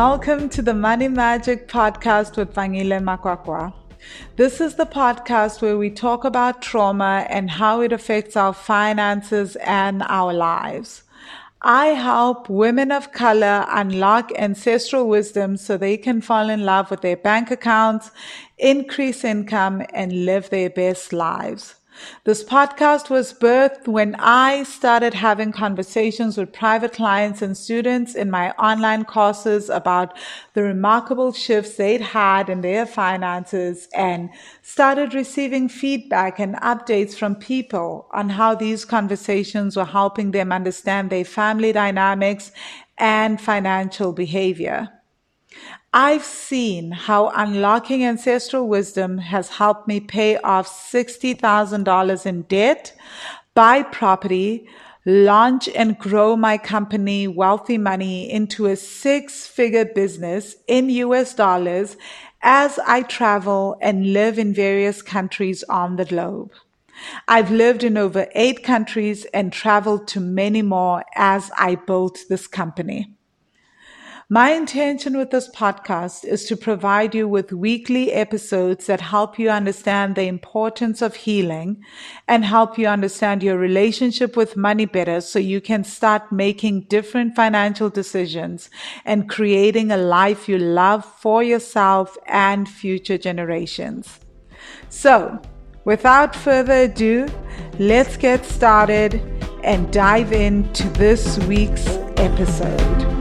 welcome to the Money Magic Podcast with Vangile Makwakwa. This is the podcast where we talk about trauma and how it affects our finances and our lives. I help women of color unlock ancestral wisdom so they can fall in love with their bank accounts, increase income, and live their best lives. This podcast was birthed when I started having conversations with private clients and students in my online courses about the remarkable shifts they'd had in their finances and started receiving feedback and updates from people on how these conversations were helping them understand their family dynamics and financial behavior. I've seen how unlocking ancestral wisdom has helped me pay off $60,000 in debt, buy property, launch and grow my company Wealthy Money into a six figure business in US dollars as I travel and live in various countries on the globe. I've lived in over eight countries and traveled to many more as I built this company. My intention with this podcast is to provide you with weekly episodes that help you understand the importance of healing and help you understand your relationship with money better so you can start making different financial decisions and creating a life you love for yourself and future generations. So, without further ado, let's get started and dive into this week's episode.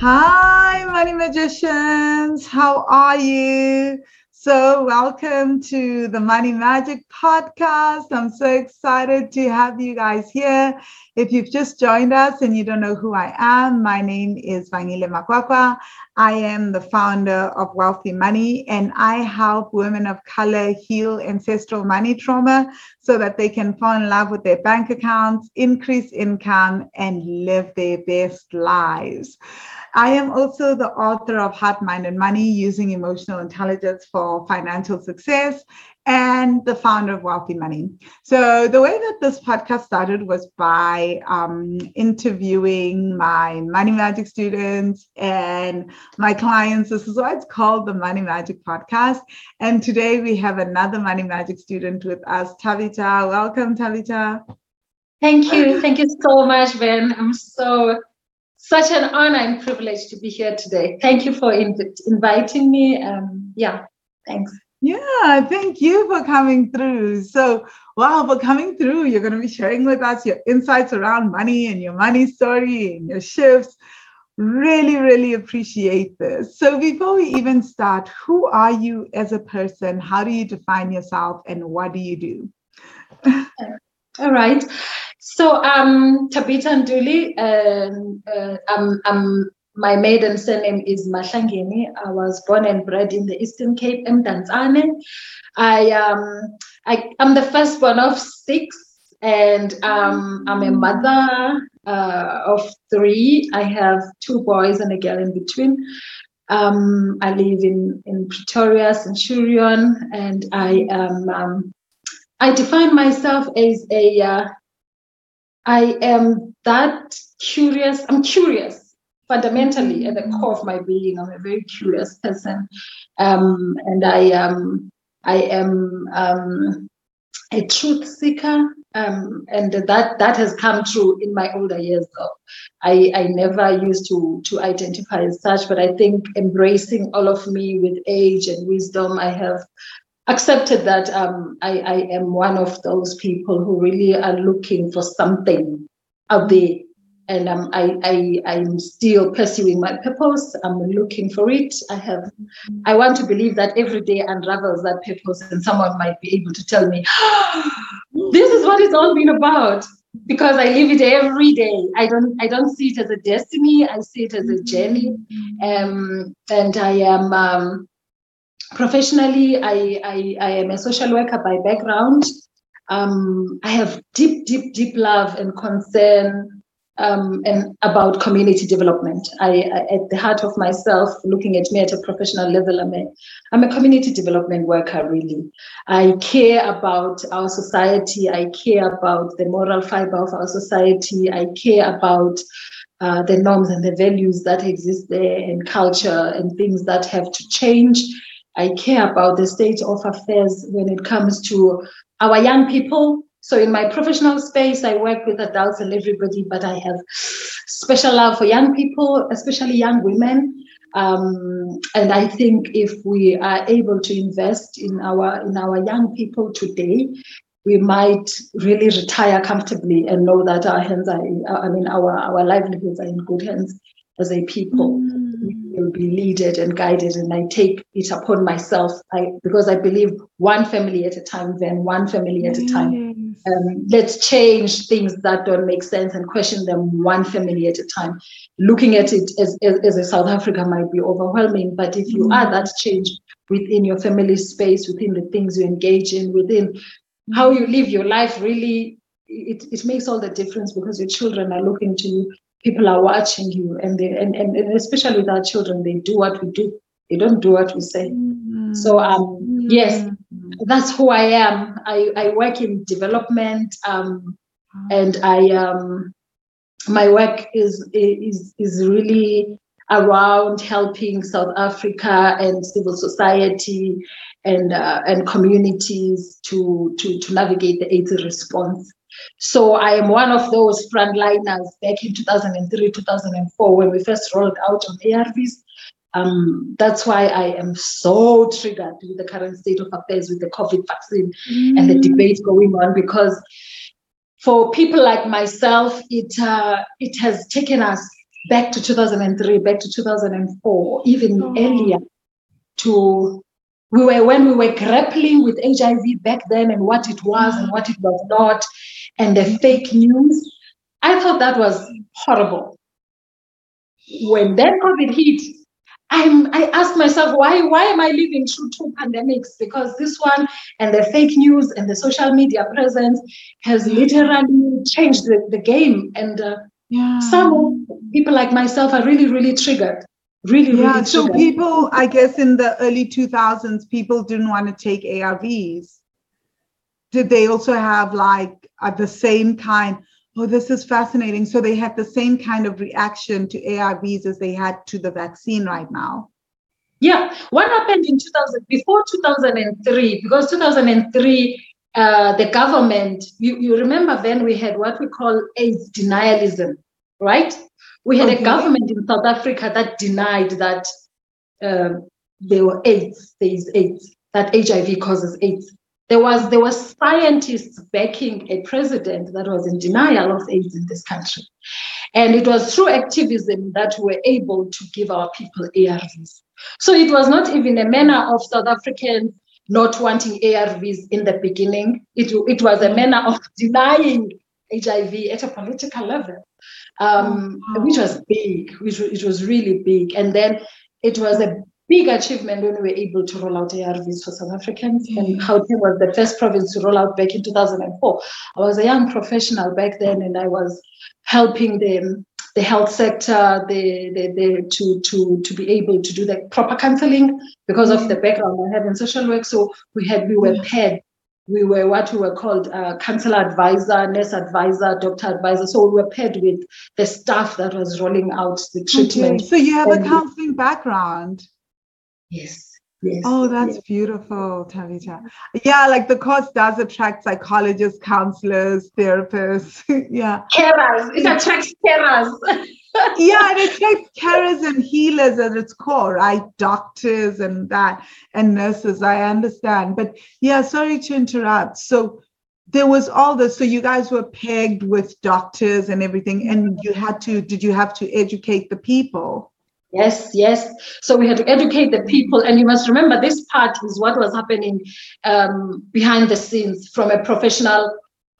Hi, money magicians. How are you? So, welcome to the Money Magic Podcast. I'm so excited to have you guys here. If you've just joined us and you don't know who I am, my name is Vangile Makwakwa. I am the founder of Wealthy Money, and I help women of color heal ancestral money trauma so that they can fall in love with their bank accounts, increase income, and live their best lives. I am also the author of Heart, Mind, and Money Using Emotional Intelligence for Financial Success and the founder of Wealthy Money. So, the way that this podcast started was by um, interviewing my Money Magic students and my clients. This is why it's called the Money Magic Podcast. And today we have another Money Magic student with us, Tavita. Welcome, Tavita. Thank you. Thank you so much, Ben. I'm so such an honor and privilege to be here today. Thank you for inv- inviting me. Um, yeah, thanks. Yeah, thank you for coming through. So, wow, for coming through, you're going to be sharing with us your insights around money and your money story and your shifts. Really, really appreciate this. So, before we even start, who are you as a person? How do you define yourself and what do you do? All right. So um, Tabitha Nduli, um, uh, I'm, I'm, my maiden surname is Mahlangeni. I was born and bred in the Eastern Cape, Mdantsane. I um, I am the first one of six, and um, I'm a mother uh, of three. I have two boys and a girl in between. Um, I live in in Pretoria, Centurion, and I am um, I define myself as a uh, I am that curious. I'm curious fundamentally at the core of my being. I'm a very curious person, um, and I am I am um, a truth seeker, um, and that that has come true in my older years. Though I I never used to to identify as such, but I think embracing all of me with age and wisdom, I have accepted that um, I, I, am one of those people who really are looking for something out there. And um, I, I, I'm still pursuing my purpose. I'm looking for it. I have, I want to believe that every day unravels that purpose, and someone might be able to tell me, "This is what it's all been about." Because I live it every day. I don't, I don't see it as a destiny. I see it as a journey, um, and I am. Um, professionally, I, I, I am a social worker by background. Um, I have deep, deep, deep love and concern um, and about community development. I, I, at the heart of myself, looking at me at a professional level, I'm a, I'm a community development worker, really. I care about our society. I care about the moral fiber of our society. I care about uh, the norms and the values that exist there and culture and things that have to change. I care about the state of affairs when it comes to our young people, so in my professional space, I work with adults and everybody, but I have special love for young people, especially young women. Um, and I think if we are able to invest in our in our young people today, we might really retire comfortably and know that our hands are, I mean, our our livelihoods are in good hands as a people. Mm. Will be leaded and guided, and I take it upon myself. I because I believe one family at a time, then one family at a time. Um, let's change things that don't make sense and question them one family at a time. Looking at it as, as, as a South Africa might be overwhelming, but if you are that change within your family space, within the things you engage in, within how you live your life, really, it, it makes all the difference because your children are looking to you people are watching you and they and, and, and especially with our children they do what we do they don't do what we say mm-hmm. so um mm-hmm. yes that's who i am i i work in development um and i um my work is is is really around helping south africa and civil society and uh, and communities to to to navigate the AIDS response so I am one of those frontliners back in 2003, 2004, when we first rolled out on ARVs. Um, that's why I am so triggered with the current state of affairs with the COVID vaccine mm. and the mm. debate going on because for people like myself, it uh, it has taken us back to 2003, back to 2004, even oh. earlier to we were when we were grappling with HIV back then and what it was and what it was not and the fake news. I thought that was horrible. When then COVID hit, I'm, I asked myself, why, why am I living through two pandemics? Because this one and the fake news and the social media presence has literally changed the, the game. And uh, yeah. some people like myself are really, really triggered. Really, yeah, really so people, I guess in the early 2000s, people didn't want to take ARVs. Did they also have like at the same time, oh, this is fascinating. So they had the same kind of reaction to ARVs as they had to the vaccine right now. Yeah, what happened in 2000 before 2003? Because 2003, uh, the government, you, you remember then we had what we call AIDS denialism, right? We had okay. a government in South Africa that denied that uh, there were AIDS, there is AIDS, that HIV causes AIDS there was there was scientists backing a president that was in denial of AIDS in this country. And it was through activism that we were able to give our people ARVs. So it was not even a manner of South Africans not wanting ARVs in the beginning. It, it was a manner of denying HIV at a political level, um, which was big, which it was really big. And then it was a big achievement when we were able to roll out ARVs for South Africans. Mm. And Gauteng was the first province to roll out back in 2004. I was a young professional back then, and I was helping them the health sector the, the, the, to, to, to be able to do the proper counseling because of the mm. background I have in social work. So we had we were mm. paired. We were what we were called uh, counselor advisor, nurse advisor, doctor advisor. So we were paired with the staff that was rolling out the treatment. Okay. So you have and a counseling background. Yes. Yes. Oh, that's yes. beautiful, Tavita. Yeah, like the course does attract psychologists, counselors, therapists. yeah. Carers. It attracts carers. yeah, it attracts carers and healers at its core, right? Doctors and that, and nurses. I understand. But yeah, sorry to interrupt. So there was all this. So you guys were pegged with doctors and everything, and you had to, did you have to educate the people? Yes, yes. So we had to educate the people. And you must remember this part is what was happening um, behind the scenes from a professional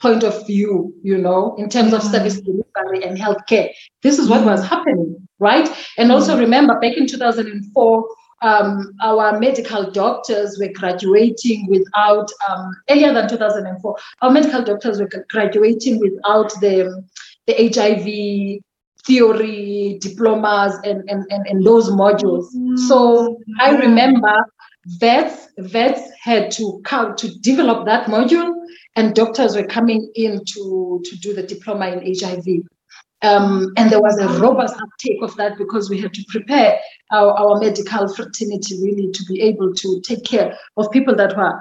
point of view, you know, in terms of service delivery and healthcare. This is what was happening, right? And also remember back in 2004, um, our medical doctors were graduating without, um, earlier than 2004, our medical doctors were graduating without the the HIV theory diplomas and, and, and, and those modules. So I remember Wits Wits had to come to develop that module and doctors were coming in to, to do the diploma in HIV. Um, and there was a robust uptake of that because we had to prepare our, our medical fraternity really to be able to take care of people that were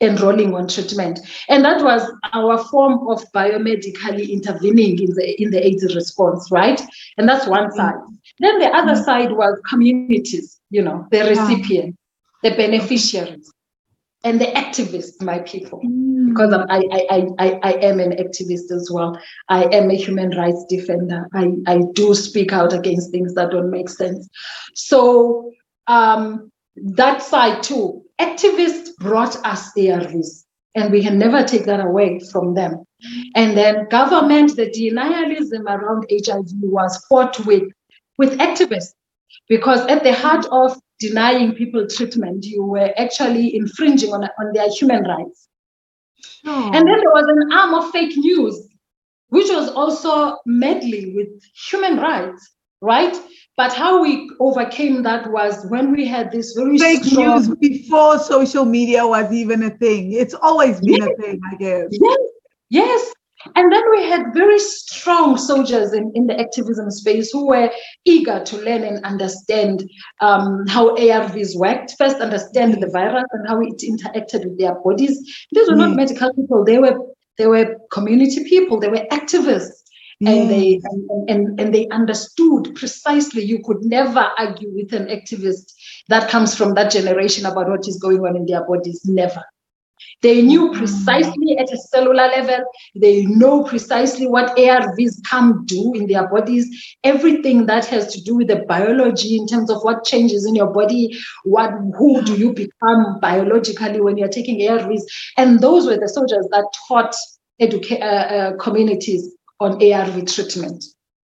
enrolling on treatment. And that was our form of biomedically intervening in the in the AIDS response, right? And that's one mm. side. Then the other mm. side was communities, you know, the recipient, the beneficiaries, and the activists, my people. Mm. Because I, I, I, I am an activist as well. I am a human rights defender. I, I do speak out against things that don't make sense. So um, that side too activists brought us ARVs, and we can never take that away from them. And then government, the denialism around HIV was fought with with activists, because at the heart of denying people treatment, you were actually infringing on, on their human rights. Oh. And then there was an arm of fake news, which was also meddling with human rights, right? But how we overcame that was when we had this very fake strong... news before social media was even a thing. It's always been yes. a thing, I guess. Yes, yes. And then we had very strong soldiers in, in the activism space who were eager to learn and understand um, how ARVs worked. First, understand the virus and how it interacted with their bodies. These were not medical people; they were they were community people. They were activists and they and, and, and they understood precisely you could never argue with an activist that comes from that generation about what is going on in their bodies. Never. They knew mm. precisely at a cellular level. They know precisely what arvs can do in their bodies. Everything that has to do with the biology in terms of what changes in your body what who do you become biologically when you're taking arvs and those were the soldiers that taught educa- uh, uh, communities on ARV treatment.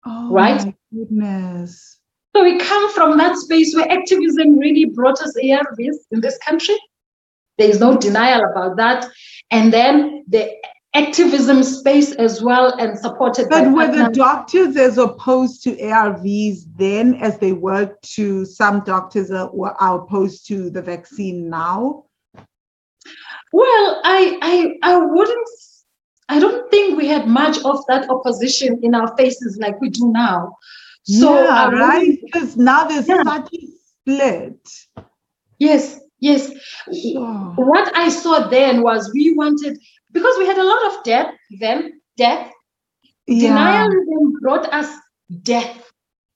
Oh, right? goodness. So we come from that space where activism really brought us ARVs in this country. There is no denial about that. And then the activism space as well and supported but were the doctors as opposed to arvs then as they were to some doctors are, are opposed to the vaccine now well i i i wouldn't I don't think we had much of that opposition in our faces like we do now. So yeah, right, because now there's yeah. such a split. Yes, yes. Sure. What I saw then was we wanted because we had a lot of death then, death. Yeah. Denialism brought us death.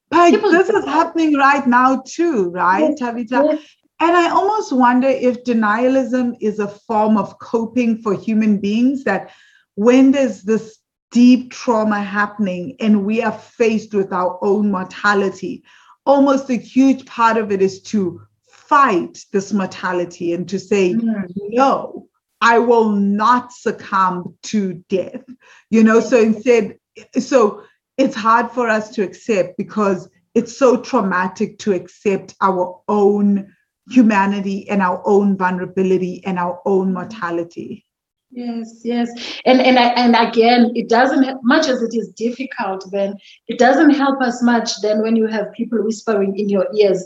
But People this is happening right now too, right, yes, Tabitha? Yes. And I almost wonder if denialism is a form of coping for human beings that when there's this deep trauma happening and we are faced with our own mortality, almost a huge part of it is to fight this mortality and to say, mm-hmm. no, I will not succumb to death. You know, so instead, so it's hard for us to accept because it's so traumatic to accept our own humanity and our own vulnerability and our own mortality. Yes, yes, and and and again, it doesn't much as it is difficult. Then it doesn't help us much. Then when you have people whispering in your ears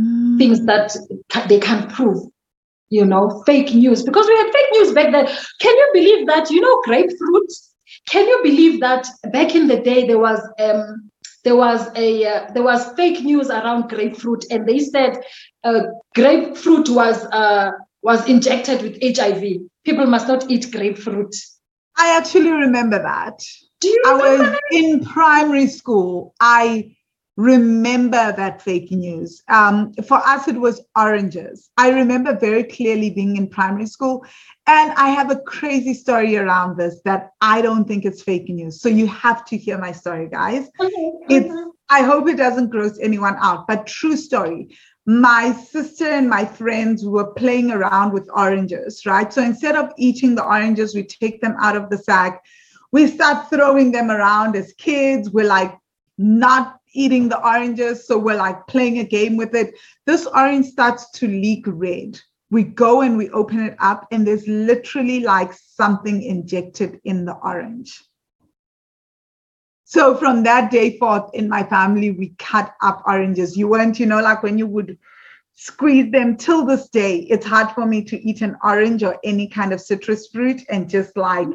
mm. things that they can't prove, you know, fake news. Because we had fake news back then. Can you believe that? You know, grapefruit. Can you believe that back in the day there was um there was a uh, there was fake news around grapefruit, and they said uh, grapefruit was uh, was injected with HIV people must not eat grapefruit. I actually remember that. Do you I was that? in primary school. I remember that fake news. Um, for us, it was oranges. I remember very clearly being in primary school. And I have a crazy story around this that I don't think it's fake news. So you have to hear my story, guys. Okay. It's. I hope it doesn't gross anyone out, but true story my sister and my friends were playing around with oranges, right? So instead of eating the oranges, we take them out of the sack. We start throwing them around as kids. We're like not eating the oranges. So we're like playing a game with it. This orange starts to leak red. We go and we open it up, and there's literally like something injected in the orange. So from that day forth in my family, we cut up oranges. You weren't, you know, like when you would squeeze them till this day, it's hard for me to eat an orange or any kind of citrus fruit and just like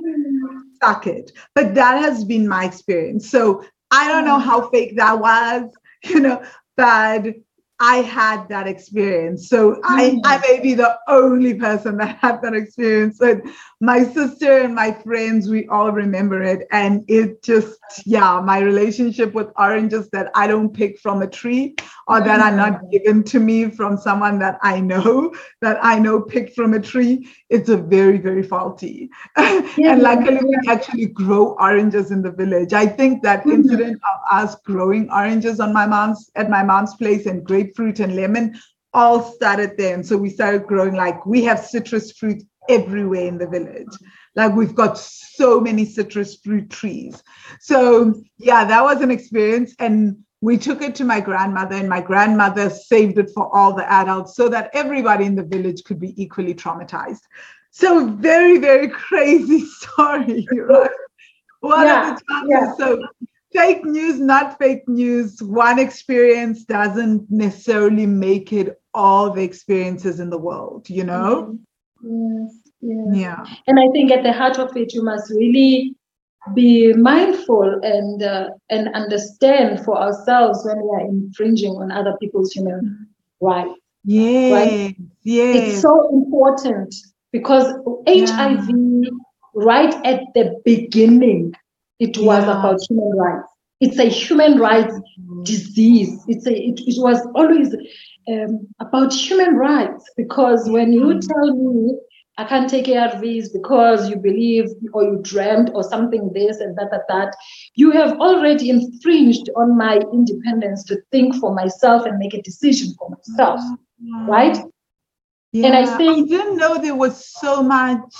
suck it. But that has been my experience. So I don't know mm. how fake that was, you know, but I had that experience. So I, I mm. may be the only person that had that experience. And my sister and my friends, we all remember it. And it just, yeah, my relationship with oranges that I don't pick from a tree or that are not mm. given to me from someone that I know, that I know picked from a tree, it's a very, very faulty. Yeah, and luckily we actually grow oranges in the village. I think that mm-hmm. incident of us growing oranges on my mom's at my mom's place and grapefruit and lemon all started there. And so we started growing like we have citrus fruit everywhere in the village. Like we've got so many citrus fruit trees. So yeah, that was an experience. And we took it to my grandmother, and my grandmother saved it for all the adults so that everybody in the village could be equally traumatized. So, very, very crazy story, right? One yeah, of the yeah. So, fake news, not fake news. One experience doesn't necessarily make it all the experiences in the world, you know? Yes, yes. Yeah. And I think at the heart of it, you must really be mindful and uh, and understand for ourselves when we are infringing on other people's human rights. Yeah, right? yeah. It's so important because HIV, yeah. right at the beginning, it was yeah. about human rights. It's a human rights disease. It's a it, it was always um, about human rights because when you mm. tell me I can't take ARVs because you believe or you dreamt or something this and that, that, that. You have already infringed on my independence to think for myself and make a decision for myself, right? Yeah, and I think I didn't know there was so much,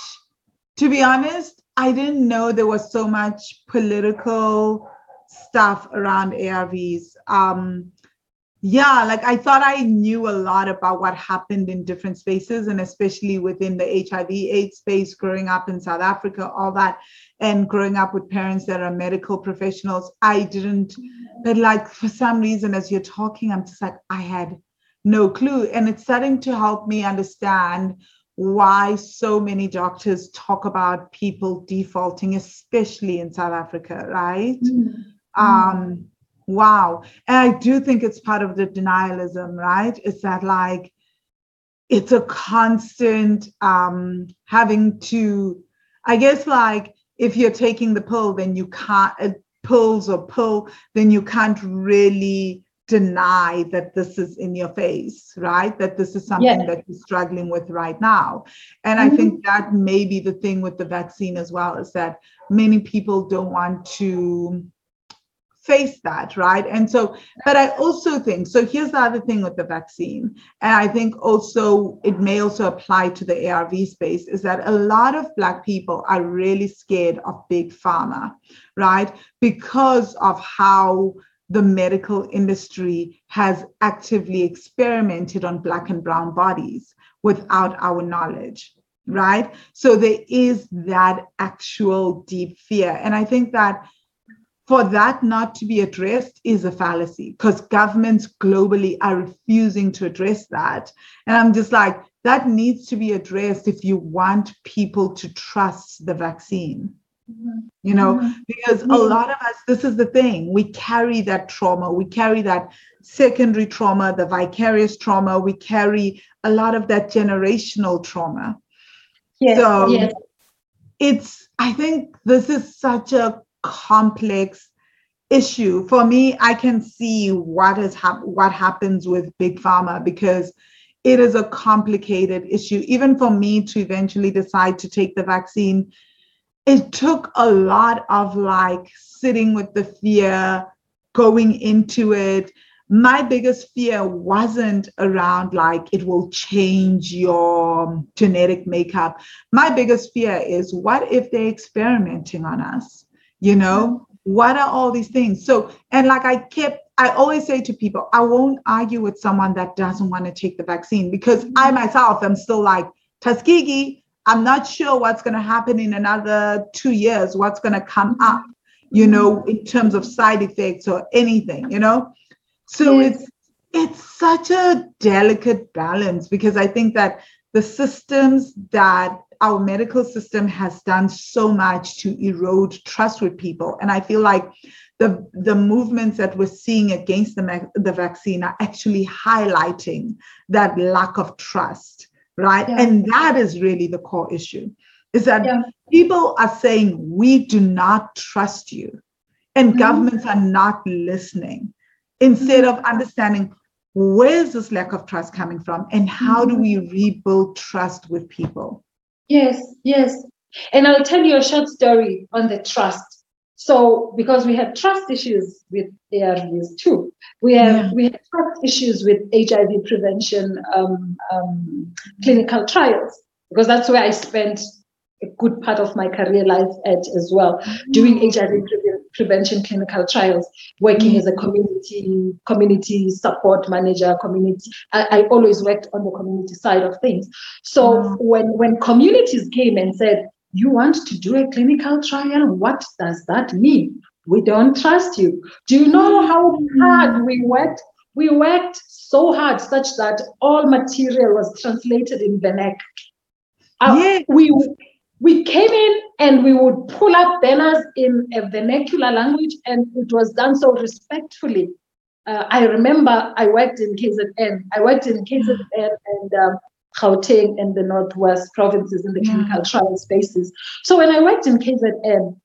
to be honest, I didn't know there was so much political stuff around ARVs. Um, yeah like i thought i knew a lot about what happened in different spaces and especially within the hiv aids space growing up in south africa all that and growing up with parents that are medical professionals. I didn't but like for some reason as you're talking i'm just like i had no clue. And it's starting to help me understand why so many doctors talk about people defaulting especially in south africa right mm-hmm. um wow. And I do think it's part of the denialism, right? It's that like, it's a constant um, having to, I guess, like if you're taking the pill, then you can't, uh, pills or pill, then you can't really deny that this is in your face, right? That this is something yeah. that you're struggling with right now. And mm-hmm. I think that may be the thing with the vaccine as well, is that many people don't want to face that, right? And so, but I also think so. Here's the other thing with the vaccine, and I think also it may also apply to the ARV space is that a lot of Black people are really scared of big pharma, right? Because of how the medical industry has actively experimented on Black and Brown bodies without our knowledge right? So there is that actual deep fear. And I think that for that not to be addressed is a fallacy because governments globally are refusing to address that. And I'm just like, that needs to be addressed if you want people to trust the vaccine. Mm-hmm. You know, mm-hmm. because a lot of us, this is the thing, we carry that trauma, we carry that secondary trauma, the vicarious trauma, we carry a lot of that generational trauma. Yes, so yes. it's, I think this is such a complex issue for me i can see what has hap- what happens with big pharma because it is a complicated issue even for me to eventually decide to take the vaccine it took a lot of like sitting with the fear going into it. My biggest fear wasn't around like it will change your genetic makeup. My biggest fear is what if they're experimenting on us? You know? What are all these things? So and like i kept i always say to people i won't argue with someone that doesn't want to take the vaccine because i mm-hmm. myself am still like tuskegee i'm not sure what's going to happen in another two years what's going to come up you know, in terms of side effects or anything, you know. So yes. it's it's such a delicate balance because I think that the systems that our medical system has done so much to erode trust with people. And I feel like the, the movements that we're seeing against the, the vaccine are actually highlighting that lack of trust, right? Yeah. And that is really the core issue is that yeah. people are saying, we do not trust you. And mm-hmm. governments are not listening instead mm-hmm. of understanding where's this lack of trust coming from and how do mm-hmm. we rebuild trust with people yes yes and i'll tell you a short story on the trust so because we have trust issues with arvs too we have yeah. we have trust issues with hiv prevention um, um, clinical trials because that's where i spent a good part of my career life at as well, doing HIV pre- prevention clinical trials, working as a community community support manager, community. I, I, always worked on the community side of things. So when when communities came and said, "You want to do a clinical trial? What does that mean? We don't trust you." Do you know how hard we worked? We worked so hard such that all material was translated in vernacular. Uh, yeah. We we came in and we would pull up banners in a vernacular language, and it was done so respectfully. Uh, I remember I worked in KZN. I worked in KZN and um, Gauteng and the Northwest provinces in the yeah. clinical trial spaces. So when I worked in KZN,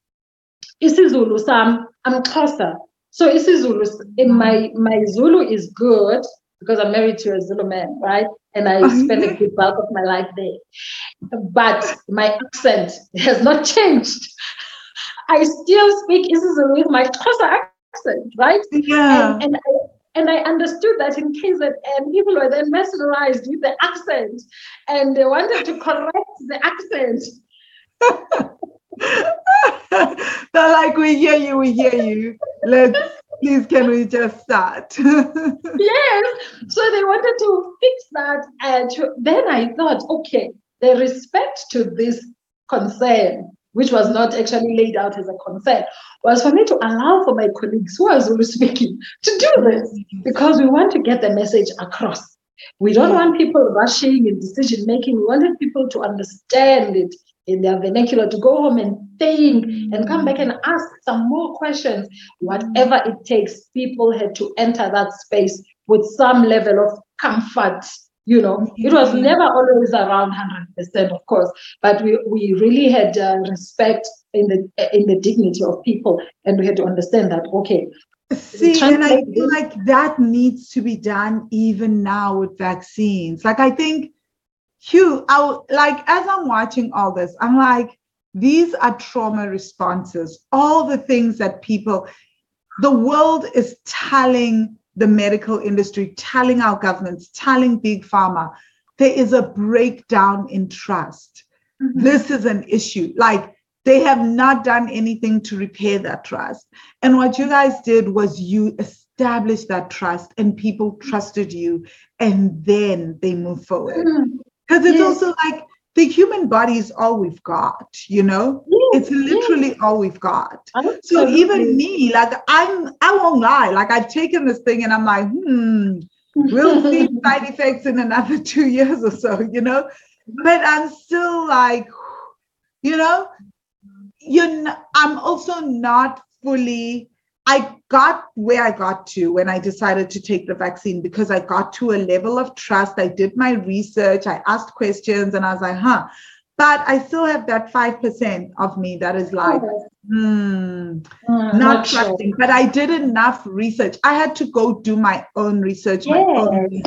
isiZulu sam, I'm Xhosa. So isiZulu, in mm. my my Zulu is good because I'm married to a Zulu man, right? And I oh, spent a good part of my life there. But my accent has not changed. I still speak IsiZulu with my Xhosa accent, right? Yeah. And, and, I, and I understood that in KZN, um, people were then mesmerized with the accent and they wanted to correct the accent. They're like, we hear you, we hear you. Let's please can we just start yes so they wanted to fix that and then i thought okay the respect to this concern which was not actually laid out as a concern was for me to allow for my colleagues who are Zulu speaking to do this because we want to get the message across we don't want people rushing in decision making we wanted people to understand it in their vernacular to go home and think and come back and ask some more questions. Whatever it takes, people had to enter that space with some level of comfort. You know, it was never always around 100%, of course, but we, we really had uh, respect in the in the dignity of people, and we had to understand that okay, See, and I feel like that needs to be done even now with vaccines. Like, I think Hugh, I like as I'm watching all this, I'm like, these are trauma responses, all the things that people, the world is telling the medical industry, telling our governments, telling big pharma, there is a breakdown in trust. Mm-hmm. This is an issue. Like they have not done anything to repair that trust. And what you guys did was you established that trust and people trusted you and then they move forward. Mm-hmm because it's yes. also like the human body is all we've got you know? It's literally all we've got. Absolutely. so even me like i'm i won't lie like i've taken this thing and i'm like hmm we'll see side effects in another two years or so you know? But i'm still like you know? You're i'm also not fully I got where I got to when I decided to take the vaccine because I got to a level of trust. I did my research, I asked questions, and I was like, huh. But I still have that 5% of me that is like, hmm, mm, not, not, trusting. Sure. But I did enough research. I had to go do my own research, my own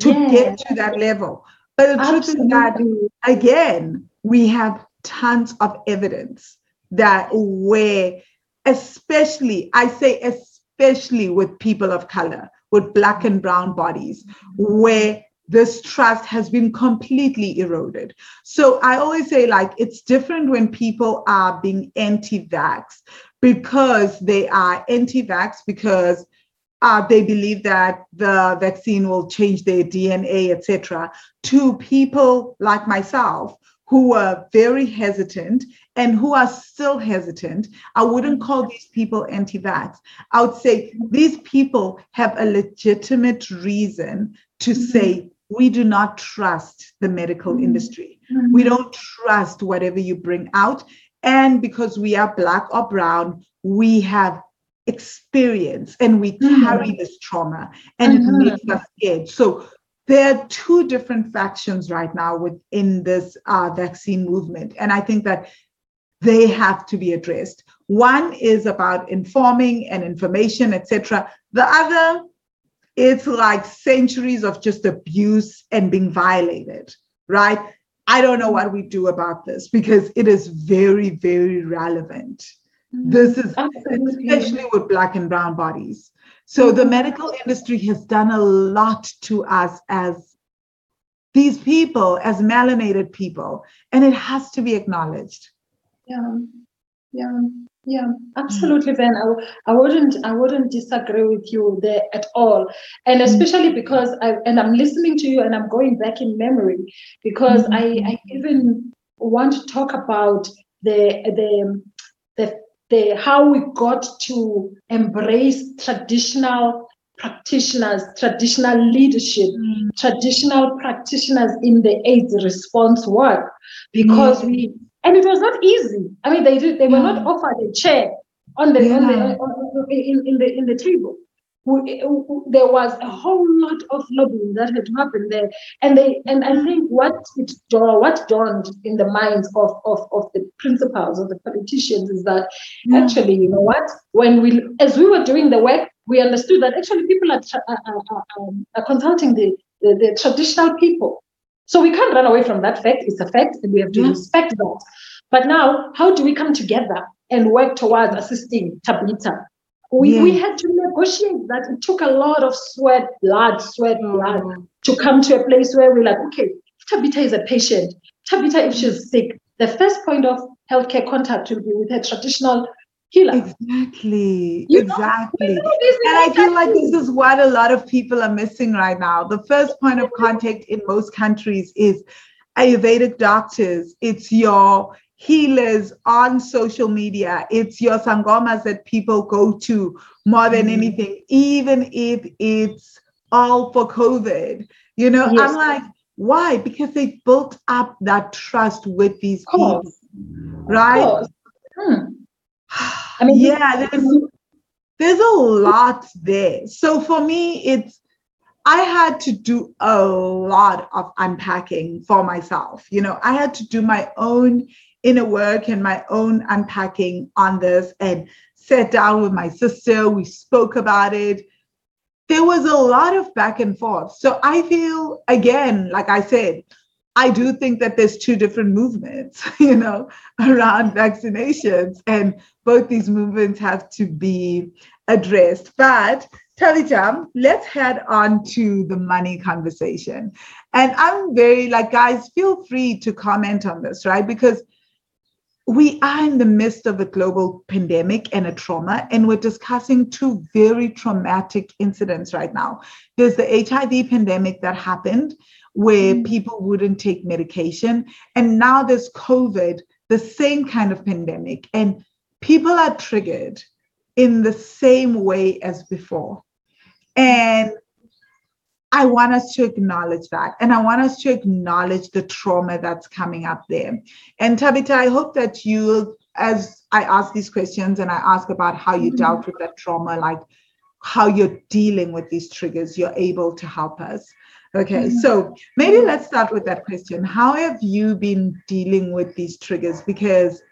to yes. get to that level. But the Absolutely. truth is that, again, we have tons of evidence that where especially, I say, especially with people of color, with black and brown bodies, where this trust has been completely eroded. So I always say, like, it's different when people are being anti vax because they are anti vax because uh, they believe that the vaccine will change their DNA, etc., to people like myself who were very hesitant and who are still hesitant. I wouldn't call these people anti vax. I would say these people have a legitimate reason to mm-hmm. say, we do not trust the medical mm-hmm. industry. Mm-hmm. We don't trust whatever you bring out. And because we are Black or Brown, we have experience and we mm-hmm. carry this trauma and it mm-hmm. makes us scared. So there are two different factions right now within this uh, vaccine movement. And I think that they have to be addressed. One is about informing and information, etc. The other, it's like centuries of just abuse and being violated, right? I don't know what we do about this because it is very, very relevant. Mm-hmm. This is Absolutely. especially with black and brown bodies. So the medical industry has done a lot to us as these people, as melanated people, and it has to be acknowledged. Yeah, yeah, yeah, absolutely, Ben. I, I wouldn't, I wouldn't disagree with you there at all, and especially because I and I'm listening to you and I'm going back in memory because mm-hmm. I, I even want to talk about the the the the how we got to embrace traditional practitioners, traditional leadership, mm. traditional practitioners in the AIDS response work, because mm. we and it was not easy. I mean, they did, they were not offered a chair on the, yeah. on the on, in, in the in the table there was a whole lot of lobbying that had happened there. And they and I think what it what dawned in the minds of, of, of the principals of the politicians is that yeah. actually, you know what, when we as we were doing the work, we understood that actually people are, are, are, um, are consulting the, the, the, traditional people. So we can't run away from that fact. It's a fact, and we have to yeah. respect that. But now, how do we come together and work towards assisting Tabita? we, yeah. we had to negotiate that. It took a lot of sweat, blood, sweat, oh. blood to come to a place where we're like, okay, Tabitha is a patient. Tabitha, if she's mm-hmm. sick, the first point of healthcare contact will be with her traditional healer. Exactly. You exactly. Know, and I feel like this is what a lot of people are missing right now. The first point of contact in most countries is Ayurvedic doctors. It's your healers on social media. It's your sangomas that people go to more than mm. anything, even if it's all for COVID. You know, yes. I'm like, why? Because they built up that trust with these people, right? Hmm. I mean, yeah, there's, there's a lot there. So for me, it's I had to do a lot of unpacking for myself. You know, I had to do my own inner work and my own unpacking on this and sat down with my sister. We spoke about it. There was a lot of back and forth. So I feel, again, like I said, I do think that there's two different movements, you know, around vaccinations, and both these movements have to be addressed. But Tabitha, let's head on to the money conversation. And I'm very like, guys, feel free to comment on this, right? Because we are in the midst of a global pandemic and a trauma, and we're discussing two very traumatic incidents right now. There's the HIV pandemic that happened where mm. people wouldn't take medication, and now there's COVID, the same kind of pandemic, and people are triggered in the same way as before. And I want us to acknowledge that. And I want us to acknowledge the trauma that's coming up there. And Tabitha, I hope that you, as I ask these questions and I ask about how you mm-hmm. dealt with that trauma, like how you're dealing with these triggers, you're able to help us. Okay, mm-hmm. so maybe let's start with that question. How have you been dealing with these triggers? Because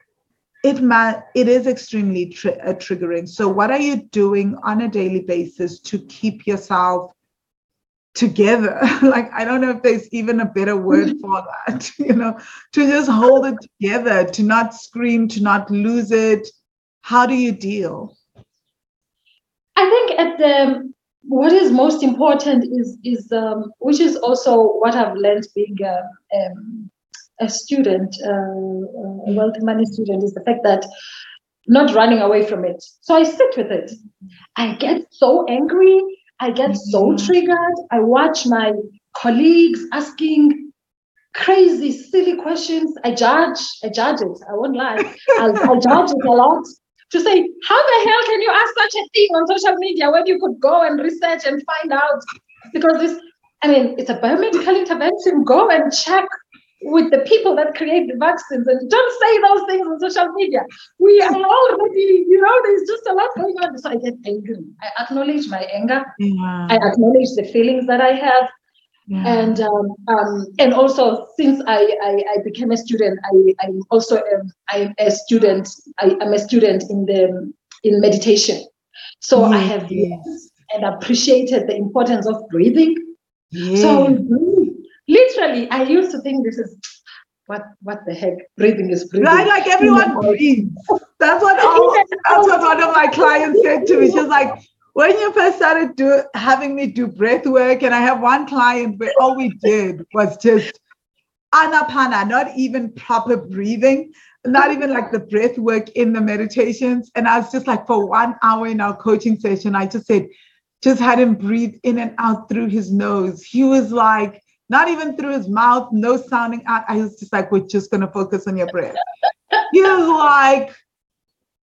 it ma- it is extremely tri- uh, triggering. So, what are you doing on a daily basis to keep yourself together. Like i don't know if there's even a better word for that you know to just hold it together to not scream to not lose it. How do you deal? I think at the what is most important is is um, which is also what i've learned being a, um, a student uh, a wealthy money student is the fact that not running away from it. So i sit with it. I get so angry I get so mm-hmm. triggered. I watch my colleagues asking crazy, silly questions. I judge, I judge it. I won't lie. I'll judge it a lot to say, how the hell can you ask such a thing on social media when you could go and research and find out? Because this, I mean, it's a biomedical intervention. Go and check with the people that create the vaccines and don't say those things on social media. We are already, you know, there's just a lot going on. So I get angry. I acknowledge my anger. Yeah. I acknowledge the feelings that I have. Yeah. And um, um, and also since I, I, I became a student, I I'm also um, I'm a student. I am a student in the in meditation. So I have yes. and appreciated the importance of breathing. Yes. So literally, I used to think this is what what the heck breathing is breathing. Right, like everyone breathes. That's what all, that's what one of my clients said to me. She's like, when you first started do, having me do breath work, and I have one client where all we did was just anapana, not even proper breathing, not even like the breath work in the meditations. And I was just like, for one hour in our coaching session, I just said, just had him breathe in and out through his nose. He was like, not even through his mouth, no sounding out. I was just like, we're just gonna focus on your breath. He was like,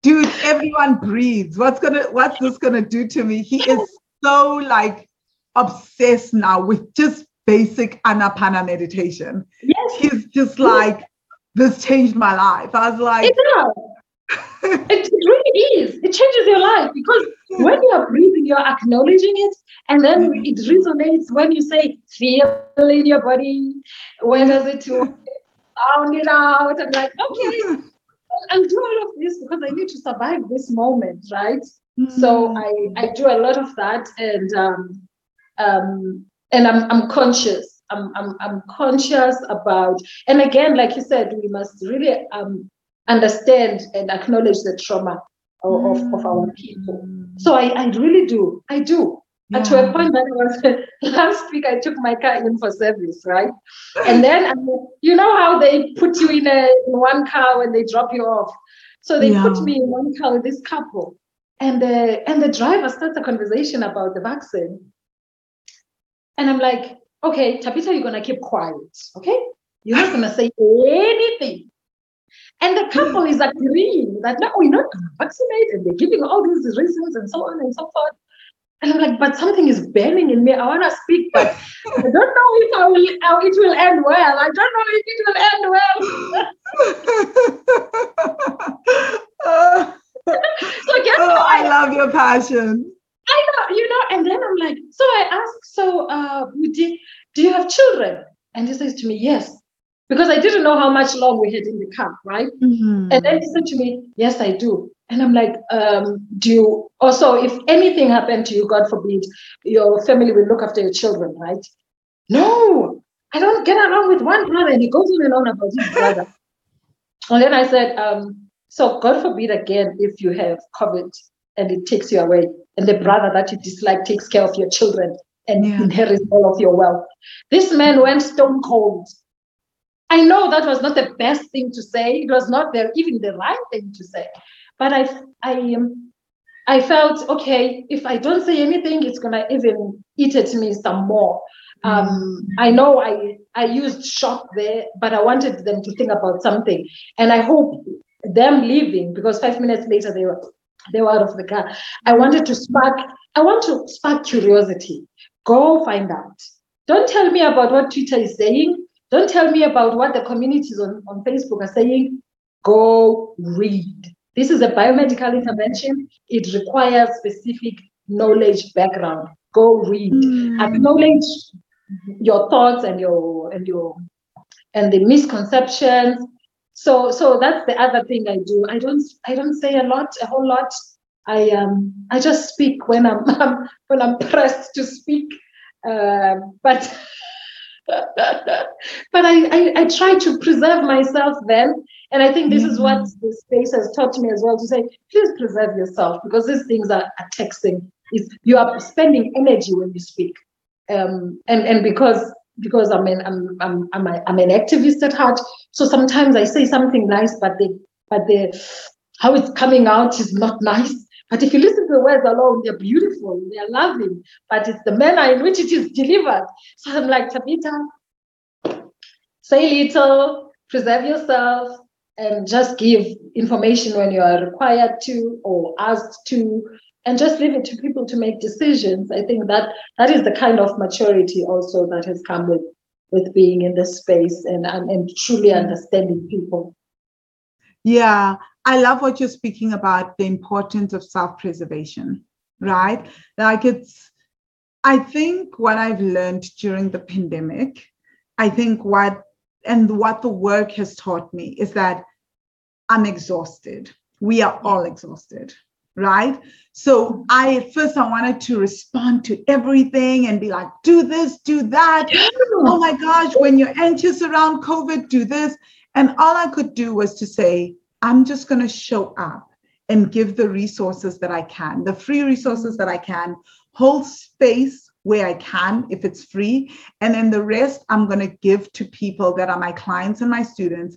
dude, everyone breathes. What's gonna what's this gonna do to me? He is so like obsessed now with just basic anapana meditation. Yes. He's just like, this changed my life. I was like, it really is. It changes your life because when you are breathing, you're acknowledging it, and then it resonates when you say, feel in your body. When does it sound it out? I'm like, okay, I'll do all of this because I need to survive this moment, right? Mm. So I, I do a lot of that and um, um, and I'm, I'm conscious. I'm, I'm, I'm conscious about, and again, like you said, we must really um, understand and acknowledge the trauma of, of, of our people. So I, I really do. I do. Yeah. And to a point that was last week, I took my car in for service, right? And then um, you know how they put you in a in one car when they drop you off. So they yeah. put me in one car with this couple, and the and the driver starts a conversation about the vaccine. And I'm like, okay, Tabitha, you're gonna keep quiet, okay? You're not gonna say anything. And the couple is agreeing that no, we're not and they're giving all these reasons and so on and so forth. And I'm like, but something is burning in me. I want to speak, but I don't know if I will, how it will end well. I don't know if it will end well. so guess oh, what? I love your passion. I know, you know, and then I'm like, so I ask, so uh, do, do you have children? And he says to me, yes. Because I didn't know how much long we had in the camp, right? Mm-hmm. And then he said to me, yes, I do. And I'm like, um, do you also, if anything happened to you, God forbid, your family will look after your children, right? No, I don't get along with one brother. And he goes on and on about his brother. and then I said, um, so God forbid again, if you have COVID and it takes you away, and the brother that you dislike takes care of your children and yeah. inherits all of your wealth. This man went stone cold. I know that was not the best thing to say. It was not the, even the right thing to say. But I, I, um, I felt okay. If I don't say anything, it's gonna even eat at me some more. Um, mm. I know I, I used shock there, but I wanted them to think about something, and I hope them leaving because five minutes later they were they were out of the car. I wanted to spark. I want to spark curiosity. Go find out. Don't tell me about what Twitter is saying. Don't tell me about what the communities on, on Facebook are saying. Go read. This is a biomedical intervention. It requires specific knowledge background. Go read. Mm. Acknowledge your thoughts and your and your and the misconceptions. So so that's the other thing I do. I don't I don't say a lot, a whole lot. I um I just speak when I'm, I'm when I'm pressed to speak. Uh, but but I, I, I try to preserve myself then and I think this mm-hmm. is what mm-hmm. the space has taught me as well to say, please preserve yourself because these things are, are taxing. Is you are spending energy when you speak, um, and and because because I'm an I'm I'm I'm, a, I'm an activist at heart. So sometimes I say something nice, but the but the how it's coming out is not nice. But if you listen to the words alone, they're beautiful, they're loving. But it's the manner in which it is delivered. So I'm like, Tabitha, say little, preserve yourself, and just give information when you are required to or asked to, and just leave it to people to make decisions. I think that that is the kind of maturity also that has come with with being in this space and, and, and truly understanding people. Yeah, I love what you're speaking about the importance of self preservation, right? Like it's, I think what I've learned during the pandemic, I think what, and what the work has taught me is that I'm exhausted. We are all exhausted, right? So I at first I wanted to respond to everything and be like, do this, do that. Oh my gosh, when you're anxious around COVID, do this. And all I could do was to say, I'm just going to show up and give the resources that I can, the free resources that I can, hold space where I can if it's free. And then the rest I'm going to give to people that are my clients and my students.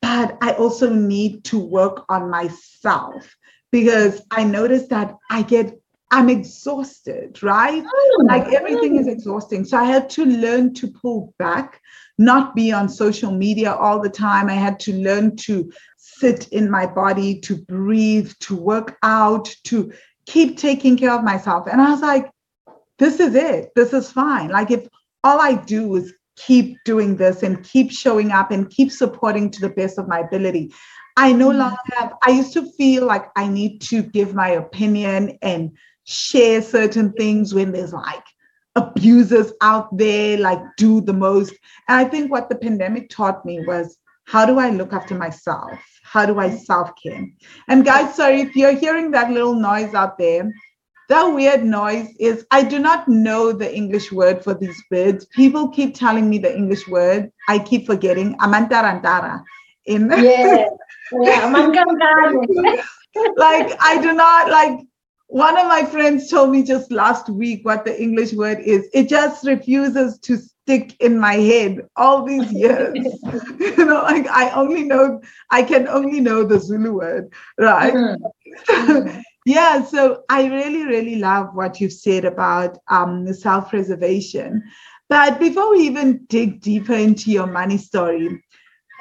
But I also need to work on myself because I noticed that I get I'm exhausted, right? Mm. Like everything is exhausting. So I had to learn to pull back, not be on social media all the time. I had to learn to sit in my body, to breathe, to work out, to keep taking care of myself. And I was like, this is it. This is fine. Like if all I do is keep doing this and keep showing up and keep supporting to the best of my ability, I no mm-hmm. longer have, I used to feel like I need to give my opinion and share certain things when there's like abusers out there, like do the most. And I think what the pandemic taught me was how do I look after myself? How do I self care? And guys, sorry if you're hearing that little noise out there. That weird noise is I do not know the English word for these birds. People keep telling me the English word. I keep forgetting. Amantarantara. In yeah. Yeah, like I do not like one of my friends told me just last week what the English word is. It just refuses to stick in my head all these years. you know, like I only know, I can only know the Zulu word, right? Mm-hmm. yeah, so I really, really love what you've said about um, self preservation. But before we even dig deeper into your money story,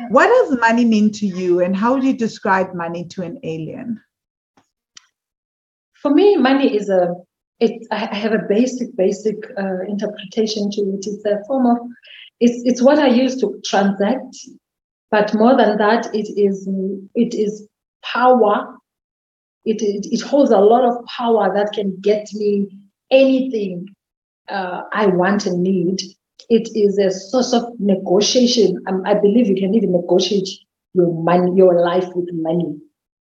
what does money mean to you, and how would you describe money to an alien? For me, money is a it, I have a basic, basic uh, interpretation to it. It's a form of, it's, it's what I use to transact, but more than that, it is, it is power. It, it, it holds a lot of power that can get me anything uh, I want and need it is a source of negotiation. Um, I believe you can even negotiate your money, your life with money.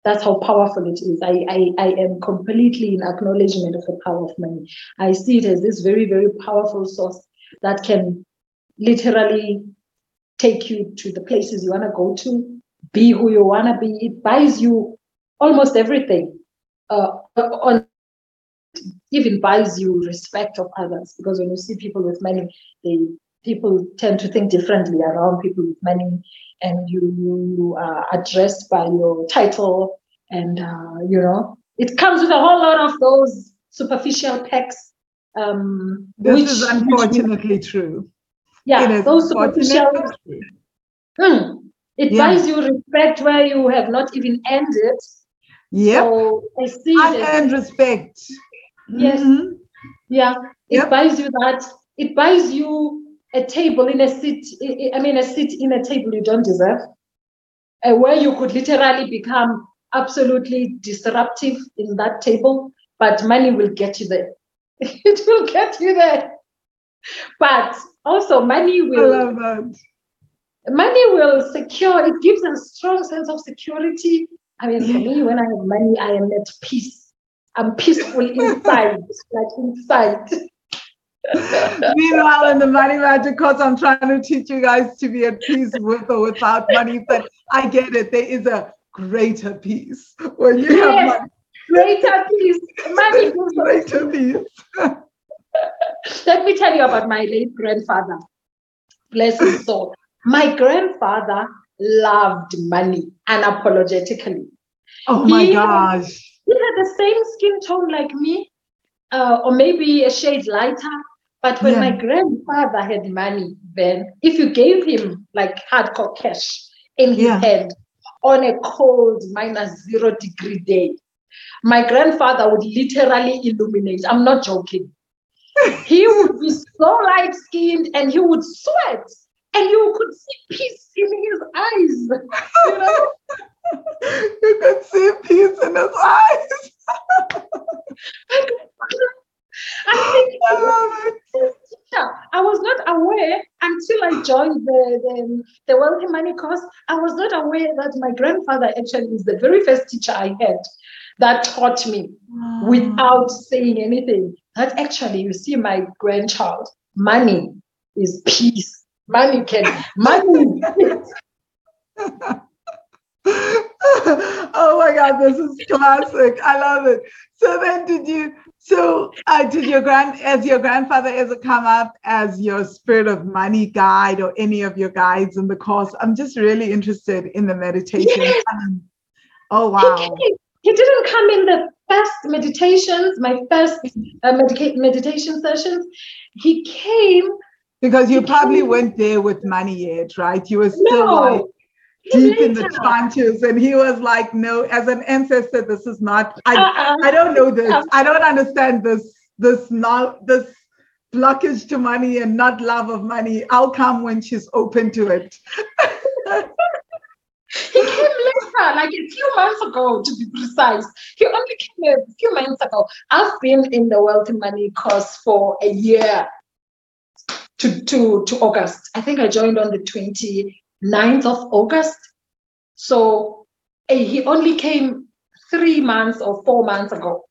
That's how powerful it is. I, I, I am completely in acknowledgement of the power of money. I see it as this very, very powerful source that can literally take you to the places you want to go to, be who you want to be. It buys you almost everything. Uh, on even buys you respect of others because when you see people with money, they people tend to think differently around people with money, and you, you are addressed by your title, and uh, you know it comes with a whole lot of those superficial perks. Um, this which, is unfortunately which, true. Yeah, those superficial. Hmm, it yeah. buys you respect where you have not even earned it. Yeah. So I see unearned respect. Yes. Mm-hmm. Yeah. It yep. buys you that. It buys you a table in a seat. I mean, a seat in a table you don't deserve, uh, where you could literally become absolutely disruptive in that table, but money will get you there. it will get you there. But also, money will. Money will secure. It gives a strong sense of security. I mean, for me, when I have money, I am at peace. I'm peaceful inside, like inside. Meanwhile, in the money magic course, I'm trying to teach you guys to be at peace with or without money. But I get it. There is a greater peace when you yes, have money. Greater peace. Money greater peace. Let me tell you about my late grandfather. Bless his soul. My grandfather loved money unapologetically. Oh my he, gosh he had the same skin tone like me, uh, or maybe a shade lighter, But when Yeah. my grandfather had money, then if you gave him like hardcore cash in his Yeah. hand on a cold minus zero degree day, my grandfather would literally illuminate. I'm not joking. he would be so light skinned and he would sweat and you could see peace in his eyes. You know? you could see peace in his eyes. I think I love it. Yeah, I was not aware until I joined the, the, the Wealthy Money course. I was not aware that my grandfather actually is the very first teacher I had that taught me without saying anything. That actually, you see, my grandchild, money is peace. Money can, money. oh my god, this is classic. I love it. So then did you so uh, did your grand as your grandfather ever come up as your spirit of money guide or any of your guides in the course? I'm just really interested in the meditation. Um, oh wow. came- he didn't come in the first meditations, my first uh, medica- meditation sessions. He came Because you probably came- weren't there with money yet, right? You were still no, came deep in the trenches, and he was like, "No, as an ancestor, this is not. I, Uh-uh. I don't know this. Um, I don't understand this. This not this blockage to money and not love of money. I'll come when she's open to it. He came later, like a few months ago, to be precise. He only came a few months ago. I've been in the Wealthy Money course for a year to, to, to August. I think I joined on the 29th of August. So eh, he only came three months or four months ago.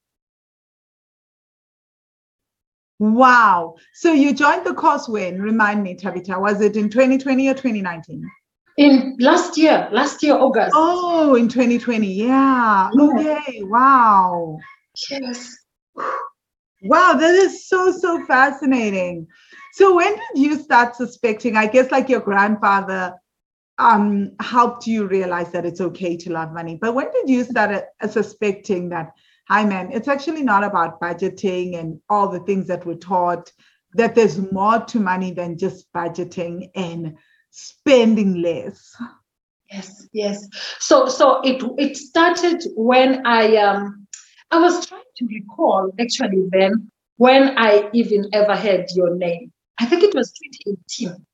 Wow. So you joined the course when? Remind me, Tabitha. Was it in 2020 or 2019? In last year, last year, August. Oh, in 2020. Yeah. Yeah. Okay. Wow. Yes. Wow, that is so, so fascinating. So when did you start suspecting? I guess like your grandfather um, helped you realize that it's okay to love money. But when did you start uh, suspecting that, hi man, it's actually not about budgeting and all the things that we're taught, that there's more to money than just budgeting and spending less. Yes, yes. So so it it started when I um I was trying to recall actually then when I even ever heard your name. I think it was 2018.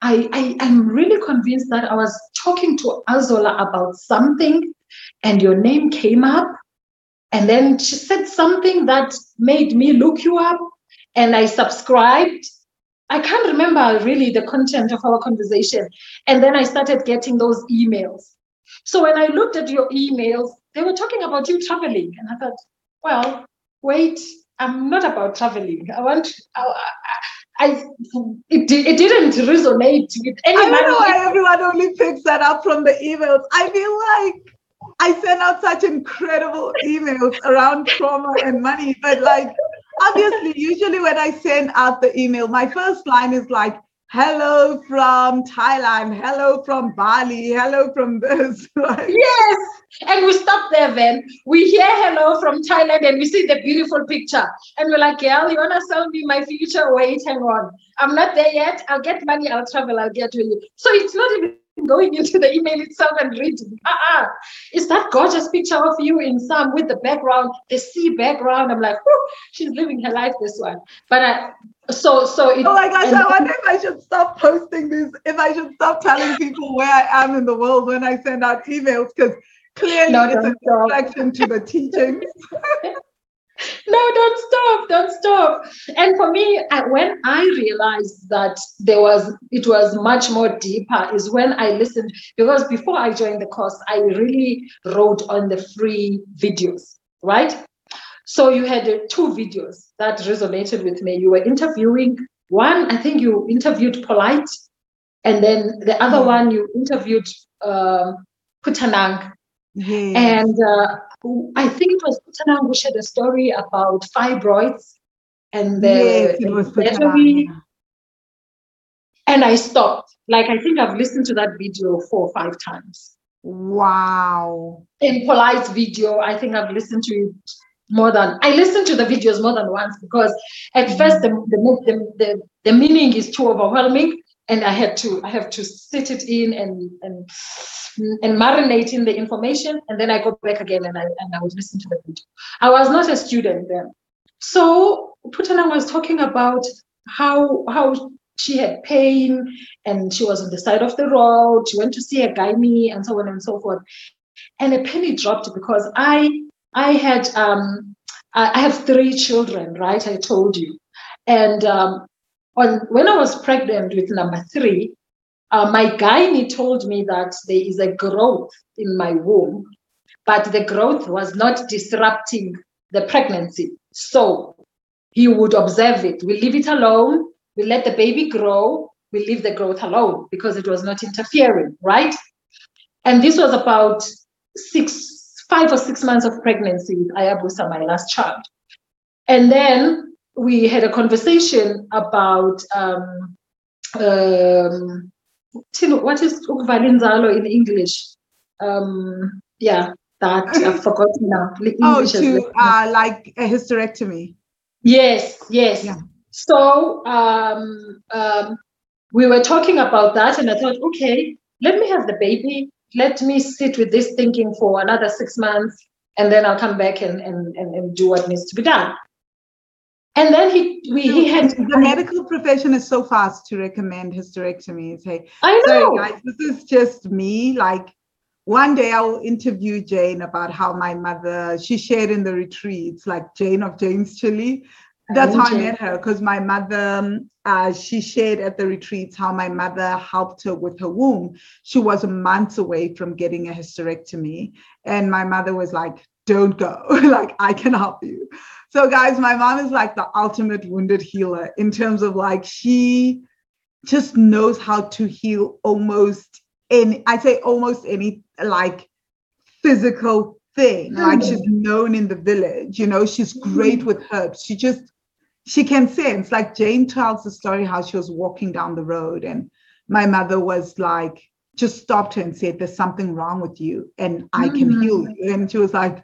I, I am really convinced that I was talking to Azola about something and your name came up and then she said something that made me look you up and I subscribed. I can't remember really the content of our conversation. And then I started getting those emails. So when I looked at your emails, they were talking about you traveling. And I thought, well, wait, I'm not about traveling. I want, I, I, I it, it didn't resonate with anyone. I don't know why everyone only picks that up from the emails. I feel like I send out such incredible emails around trauma and money, but like obviously, usually when I send out the email, my first line is like, hello from Thailand, hello from Bali, hello from this. Yes. And we stop there then. We hear hello from Thailand and we see the beautiful picture. And we're like, girl, you want to sell me my future? Wait, hang on. I'm not there yet. I'll get money. I'll travel. I'll get to you. So it's not even going into the email itself and reading. Uh-uh. It's that gorgeous picture of you in some with the background, the sea background. I'm like, she's living her life this one. But I, so, so it, Oh my gosh, I wonder if I should stop posting these, if I should stop telling people where I am in the world when I send out emails, because clearly No, it's a distraction to the teachings. no don't stop don't stop. And for me I, when i realized that there was it was much more deeper is when i listened because before i joined the course i really wrote on the free videos right so you had uh, two videos that resonated with me you were interviewing one i think you interviewed polite and then the other Mhm. one you interviewed um Putanang. Yes. And uh, I think it was Putanang who shared a story about fibroids and the yes, it was battery. Putanang. And I stopped. Like I think I've listened to that video four or five times. Wow. In Polite's video, I think I've listened to it more than I listened to the videos more than once because at mm-hmm. first the, the, the, the, meaning is too overwhelming and I had to I have to sit it in and and and marinate in the information and then I go back again and I and I would listen to the video. I was not a student then. So Putana was talking about how how she had pain and she was on the side of the road. She went to see a gynae and so on and so forth. And a penny dropped because I I had um, I have three children, right? I told you, and um, on when I was pregnant with number three, uh, my gynae told me that there is a growth in my womb, but the growth was not disrupting the pregnancy. So he would observe it. We leave it alone. We let the baby grow. We leave the growth alone because it was not interfering, right? And this was about six five or six months of pregnancy with Ayabusa, my last child. And then we had a conversation about um, um, what is ukvalinzalo in English? Um, yeah, that I've forgotten now. oh, to uh, like a hysterectomy. Yes, yes. Yeah. So um, um, we were talking about that, and I thought, okay, let me have the baby let me sit with this thinking for another six months and then I'll come back and, and, and, and do what needs to be done. And then he we he had the medical profession is so fast to recommend hysterectomies. Hey, I know sorry guys, this is just me. Like one day I'll interview Jane about how my mother she shared in the retreats, like Jane of James Chile, that's how I met her because my mother, uh, she shared at the retreats how my mother helped her with her womb. She was months away from getting a hysterectomy. And my mother was like, don't go, like, I can help you. So, guys, my mom is like the ultimate wounded healer in terms of like, she just knows how to heal almost any, I say almost any like physical thing. Like she's mm. known in the village, you know, she's great mm. with herbs. She just she can sense like jane tells the story how she was walking down the road and my mother was like just stopped her and said there's something wrong with you and i can mm-hmm. heal you and she was like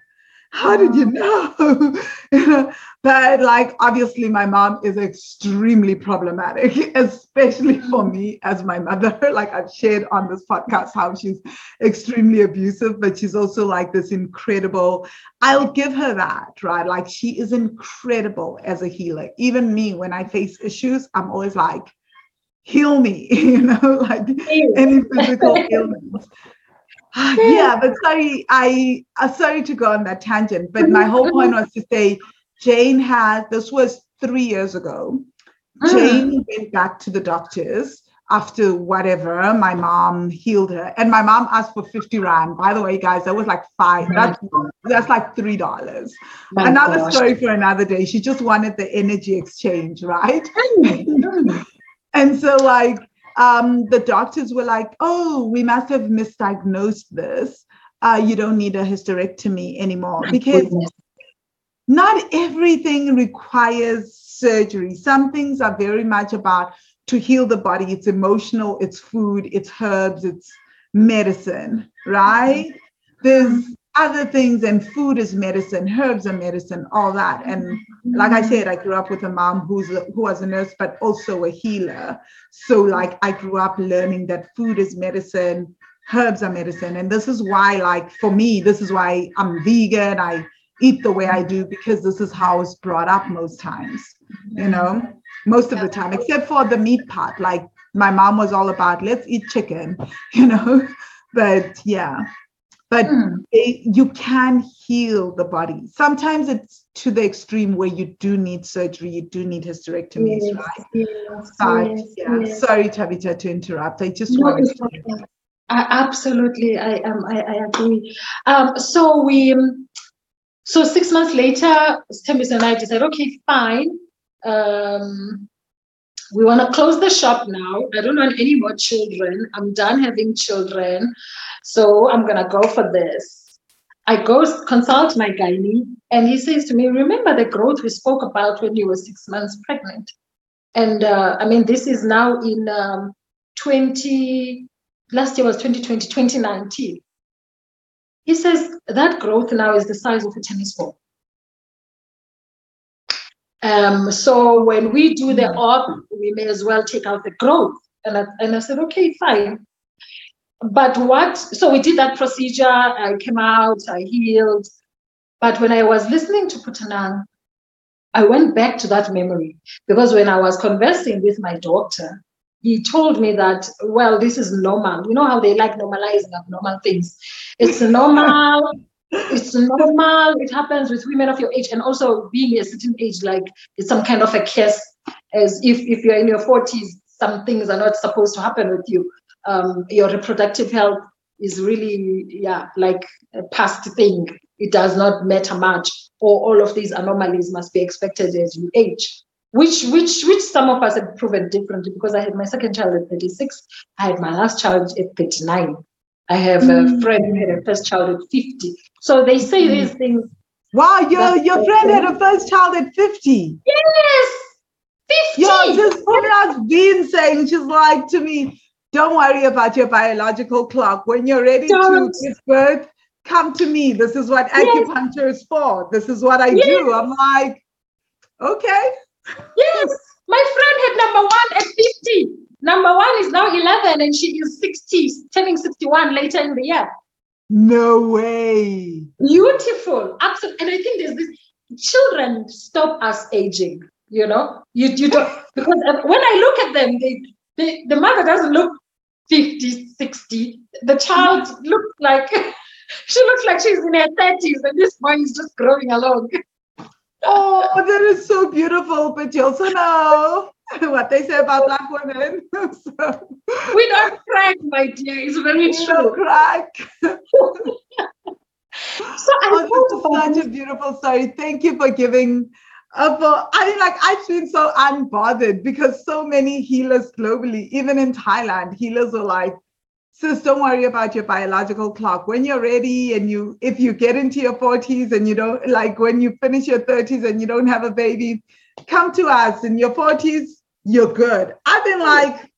how did you know? you know? But like obviously my mom is extremely problematic, especially for mm-hmm. me as my mother. Like I've shared on this podcast how she's extremely abusive, but she's also like this incredible. I'll give her that, right? Like she is incredible as a healer. Even me, when I face issues, I'm always like, heal me, you know, like any physical ailments. yeah, but sorry, I uh, sorry to go on that tangent, but my whole point was to say Jane had this was three years ago. Mm. Jane went back to the doctors after whatever my mom healed her and my mom asked for 50 rand. By the way guys that was like five that's that's like three dollars. Another gosh. story for another day. She just wanted the energy exchange right? And so like um, the doctors were like, oh, we must have misdiagnosed this. Uh, you don't need a hysterectomy anymore because not everything requires surgery. Some things are very much about to heal the body. It's emotional, it's food, it's herbs, it's medicine, right? There's other things and food is medicine herbs are medicine all that. And like i said i grew up with a mom who's a, who was a nurse but also a healer. So like i grew up learning that food is medicine herbs are medicine. And this is why like for me this is why i'm vegan. I eat the way i do because this is how it's brought up most times you know most of the time except for the meat part. Like my mom was all about let's eat chicken you know? But yeah but mm. it, you can heal the body. Sometimes it's to the extreme where you do need surgery, you do need hysterectomies, yes, right? Yes, but yes, yeah, sorry, Tabitha, to interrupt. I just no, wanted to. I, absolutely, I um, I, I agree. Um, so we, um, so six months later, Tembis and I decided, okay, fine. Um, we want to close the shop now. I don't want any more children. I'm done having children. So I'm going to go for this. I go consult my gynae, and he says to me, Remember the growth we spoke about when you were six months pregnant? And uh, I mean, this is now in um, 20, last year was 2020, 2019. He says that growth now is the size of a tennis ball. Um, so when we do the op, we may as well take out the growth. And I, and I said, okay, fine. But what, so we did that procedure. I came out, I healed. But when I was listening to Putanang, I went back to that memory because when I was conversing with my doctor, he told me that, well, this is normal. You know how they like normalizing abnormal things. It's normal. It's normal. It happens with women of your age, and also being a certain age, like it's some kind of a curse. As if if you're in your 40s, some things are not supposed to happen with you. Um, your reproductive health is really, yeah, like a past thing. It does not matter much, or all of these anomalies must be expected as you age. Which, which, which some of us have proven differently because I had my second child at 36, I had my last child at 39. I have a mm. friend who had a first child at 50. So they say mm. these things. Wow, your your friend had a first child at 50. Yes. 50. Yeah, just has been saying, she's like to me, don't worry about your biological clock. When you're ready don't. to give birth, come to me. This is what acupuncture yes. is for. This is what I yes. do. I'm like, okay. Yes. My friend had number one at 50. Number one is now 11 and she is 60, turning 61 later in the year. No way. Beautiful. Absolutely. And I think there's this children stop us aging, you know? You, you don't, because uh, when I look at them, they, they, the mother doesn't look 50, 60. The child looks like, she looks like she's in her 30s and this boy is just growing along. Oh, that is so beautiful. But you also know what they say about black women. so, we don't crack, my dear. It's very we true. Don't crack. so I oh, such a beautiful story. Thank you for giving. Uh, for, I mean, like I've been so unbothered because so many healers globally, even in Thailand, healers are like, sis, don't worry about your biological clock. When you're ready and you, if you get into your 40s and you don't, like when you finish your 30s and you don't have a baby, come to us in your 40s, you're good. I've been like,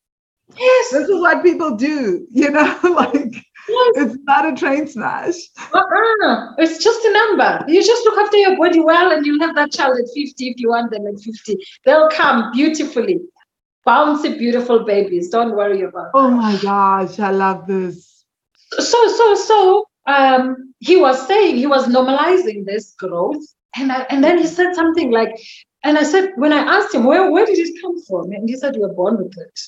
yes, this is what people do, you know, like yes. it's not a train smash. Uh-uh. It's just a number. You just look after your body well and you'll have that child at 50 if you want them at 50. They'll come beautifully. Bouncy, beautiful babies. Don't worry about Oh my gosh, I love this. So, so, so um, he was saying he was normalizing this growth. And, I, and then he said something like, and I said, when I asked him, where, where did it come from? And he said, you were born with it.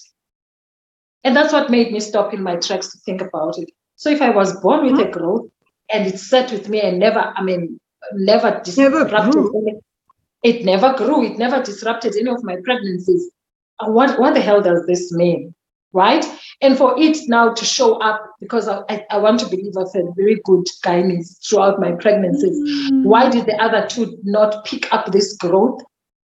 And that's what made me stop in my tracks to think about it. So if I was born with a growth and it sat with me and never, I mean, never disrupted, never it never grew, it never disrupted any of my pregnancies. Uh, what, what the hell does this mean? Right? And for it now to show up, because I, I, I want to believe I've had very good guidance throughout my pregnancies. Mm. Why did the other two not pick up this growth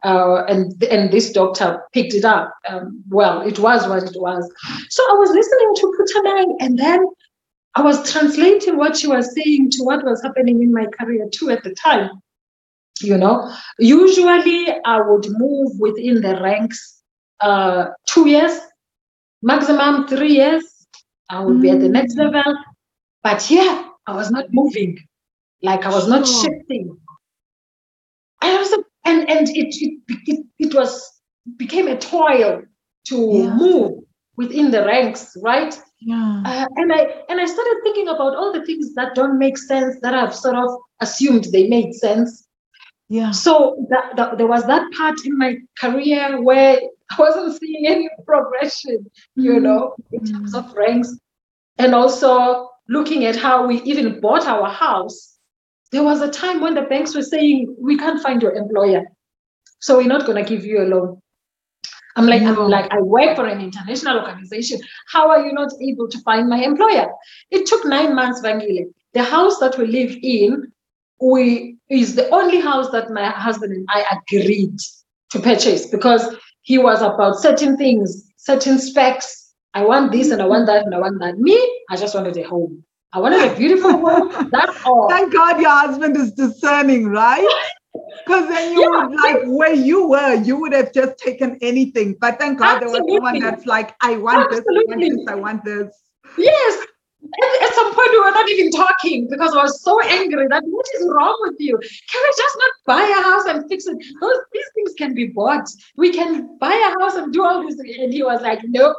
uh, and and this doctor picked it up. Um, well, it was what it was. So I was listening to Putanang, and then I was translating what she was saying to what was happening in my career too at the time. You know, usually I would move within the ranks uh, two years, maximum three years. I would mm. be at the next mm. level, but yeah, I was not moving, like I was not shifting. I was and and it it, it, it was became a toil to yeah. move within the ranks right? Yeah. Uh, and i and i started thinking about all the things that don't make sense that i've sort of assumed they made sense. Yeah. So that, that there was that part in my career where i wasn't seeing any progression you mm-hmm. know in terms of ranks. And also looking at how we even bought our house there was a time when the banks were saying, we can't find your employer. So we're not going to give you a loan. I'm like, no. I'm like, I work for an international organization. How are you not able to find my employer? It took nine months, Vangile. The house that we live in, we is the only house that my husband and I agreed to purchase because he was about certain things, certain specs. I want this and I want that and I want that. Me, I just wanted a home. I wanted a beautiful one. That's all. Thank God your husband is discerning, right? Because then you yeah. would like where you were, you would have just taken anything. But thank God Absolutely. there was someone that's like, I want Absolutely. this, I want this, I want this. Yes. At, at, some point, we were not even talking because I was so angry that what is wrong with you? Can we just not buy a house and fix it? Those these things can be bought. We can buy a house and do all this. And he was like, nope.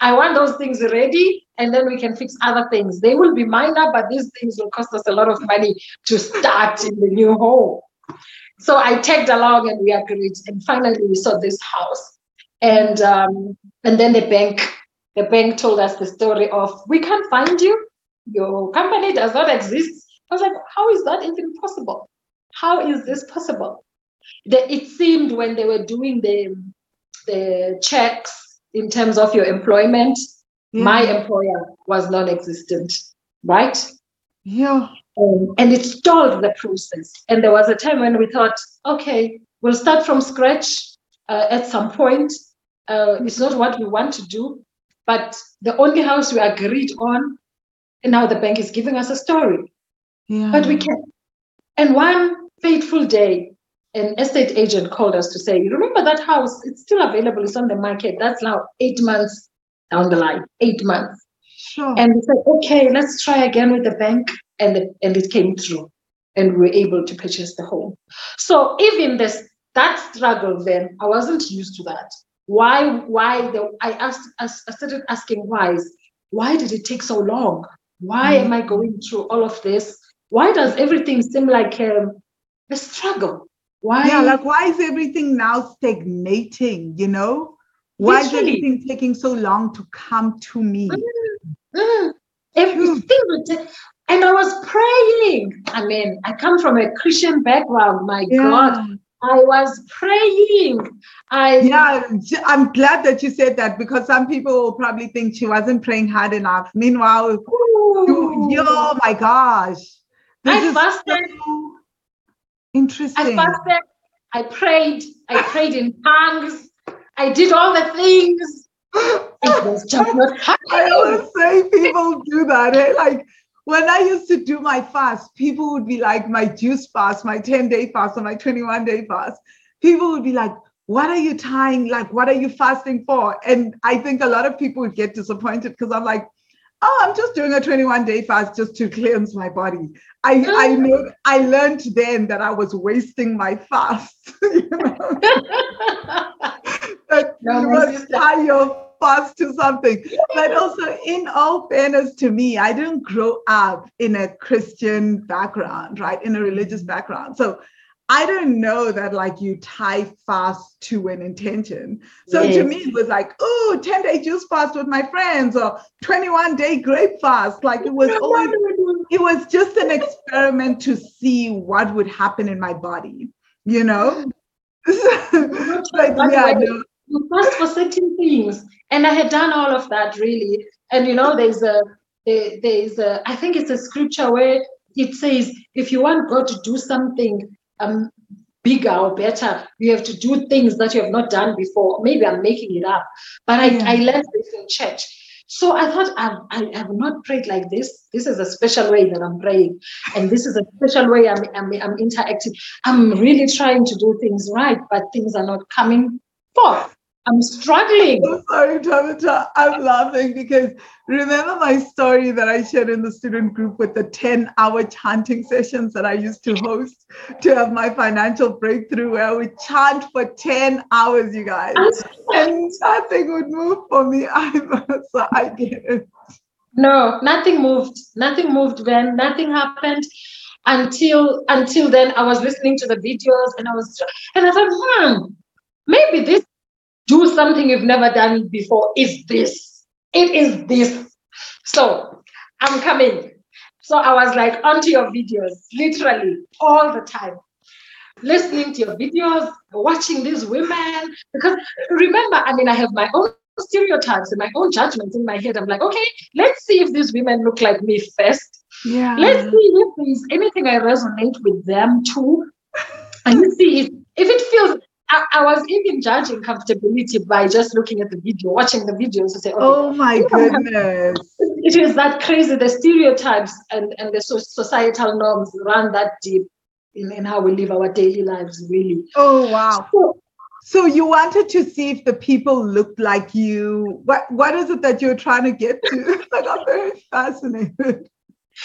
I want those things ready and then we can fix other things. They will be minor, but these things will cost us a lot of money to start in the new home. So I tagged along and we agreed. And finally we saw this house. And um, and then the bank, the bank told us the story of we can't find you. Your company does not exist. I was like, how is that even possible? How is this possible? The, it seemed when they were doing the the checks in terms of your employment, yeah. my employer was non-existent, right? Yeah. Um, and it stalled the process. And there was a time when we thought, okay, we'll start from scratch uh, at some point. Uh, it's not what we want to do, but the only house we agreed on, and now the bank is giving us a story. Yeah. But we can. And one fateful day, an estate agent called us to say, you remember that house, it's still available, it's on the market. That's now eight months down the line, eight months. Sure. And we said, okay, let's try again with the bank. And, the, and it came through. And we were able to purchase the home. So even this that struggle then, I wasn't used to that. Why, why the I asked I started asking why. Why did it take so long? Why mm-hmm. am I going through all of this? Why does everything seem like um, a struggle? Why? Yeah, like why is everything now stagnating? You know, why is everything taking so long to come to me? Mm, mm. Everything, and I was praying. I mean, I come from a Christian background. My yeah. God, I was praying. I yeah, I'm glad that you said that because some people will probably think she wasn't praying hard enough. Meanwhile, you, you, oh my gosh, I fasted. So Interesting. I fasted, I prayed, I prayed in tongues, I did all the things. It was just not happening. I always say people do that. Eh? Like when I used to do my fast, people would be like, my juice fast, my 10 day fast, or my 21 day fast. People would be like, what are you tying? Like, what are you fasting for? And I think a lot of people would get disappointed because I'm like, oh, I'm just doing a 21 day fast just to cleanse my body. I, I mm. know I learned then that I was wasting my fast. you know? that no, you must tie your fast to something. But also, in all fairness to me, I didn't grow up in a Christian background, right? In a religious background. So I don't know that like you tie fast to an intention. So yes. to me, it was like, oh, 10 day juice fast with my friends or 21 day grape fast. Like it was always, it was just an experiment to see what would happen in my body, you know? like, yeah, no. You fast for certain things. And I had done all of that really. And you know, there's a, there's a, I think it's a scripture where it says, if you want God to do something, um, bigger or better. You have to do things that you have not done before. Maybe I'm making it up, but I, I learned this in church. So I thought I've, I have not prayed like this. This is a special way that I'm praying, and this is a special way I'm, I'm, I'm interacting. I'm really trying to do things right, but things are not coming forth. I'm struggling. I'm sorry, Tabitha. I'm laughing because remember my story that I shared in the student group with the 10 hour chanting sessions that I used to host to have my financial breakthrough where we chant for 10 hours, you guys. And nothing would move for me either. So I get it. No, nothing moved. Nothing moved then. Nothing happened until until then I was listening to the videos and I was and I thought, hmm, maybe this do something you've never done before is this. It is this. So I'm coming. So I was like onto your videos, literally all the time. Listening to your videos, watching these women. Because remember, I mean, I have my own stereotypes and my own judgments in my head. I'm like, okay, let's see if these women look like me first. Yeah. Let's see if there's anything I resonate with them too. And you see if, if it feels I, I, was even judging comfortability by just looking at the video, watching the videos to say, okay, oh my goodness. It is that crazy. The stereotypes and, and the societal norms run that deep in, in how we live our daily lives, really. Oh, wow. So, so you wanted to see if the people looked like you. What what is it that you're trying to get to? I'm very fascinated.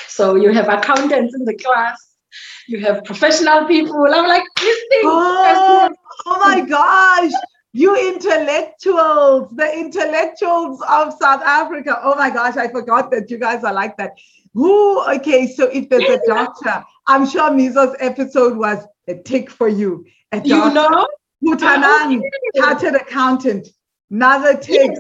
So you have accountants in the class, you have professional people. I'm like, this thing. Oh, oh my gosh. You intellectuals, the intellectuals of South Africa. Oh my gosh, I forgot that you guys are like that. Who, okay, so if there's a doctor, I'm sure Mizo's episode was a tick for you. A doctor, You know? Putanang, oh, chartered accountant, another tick.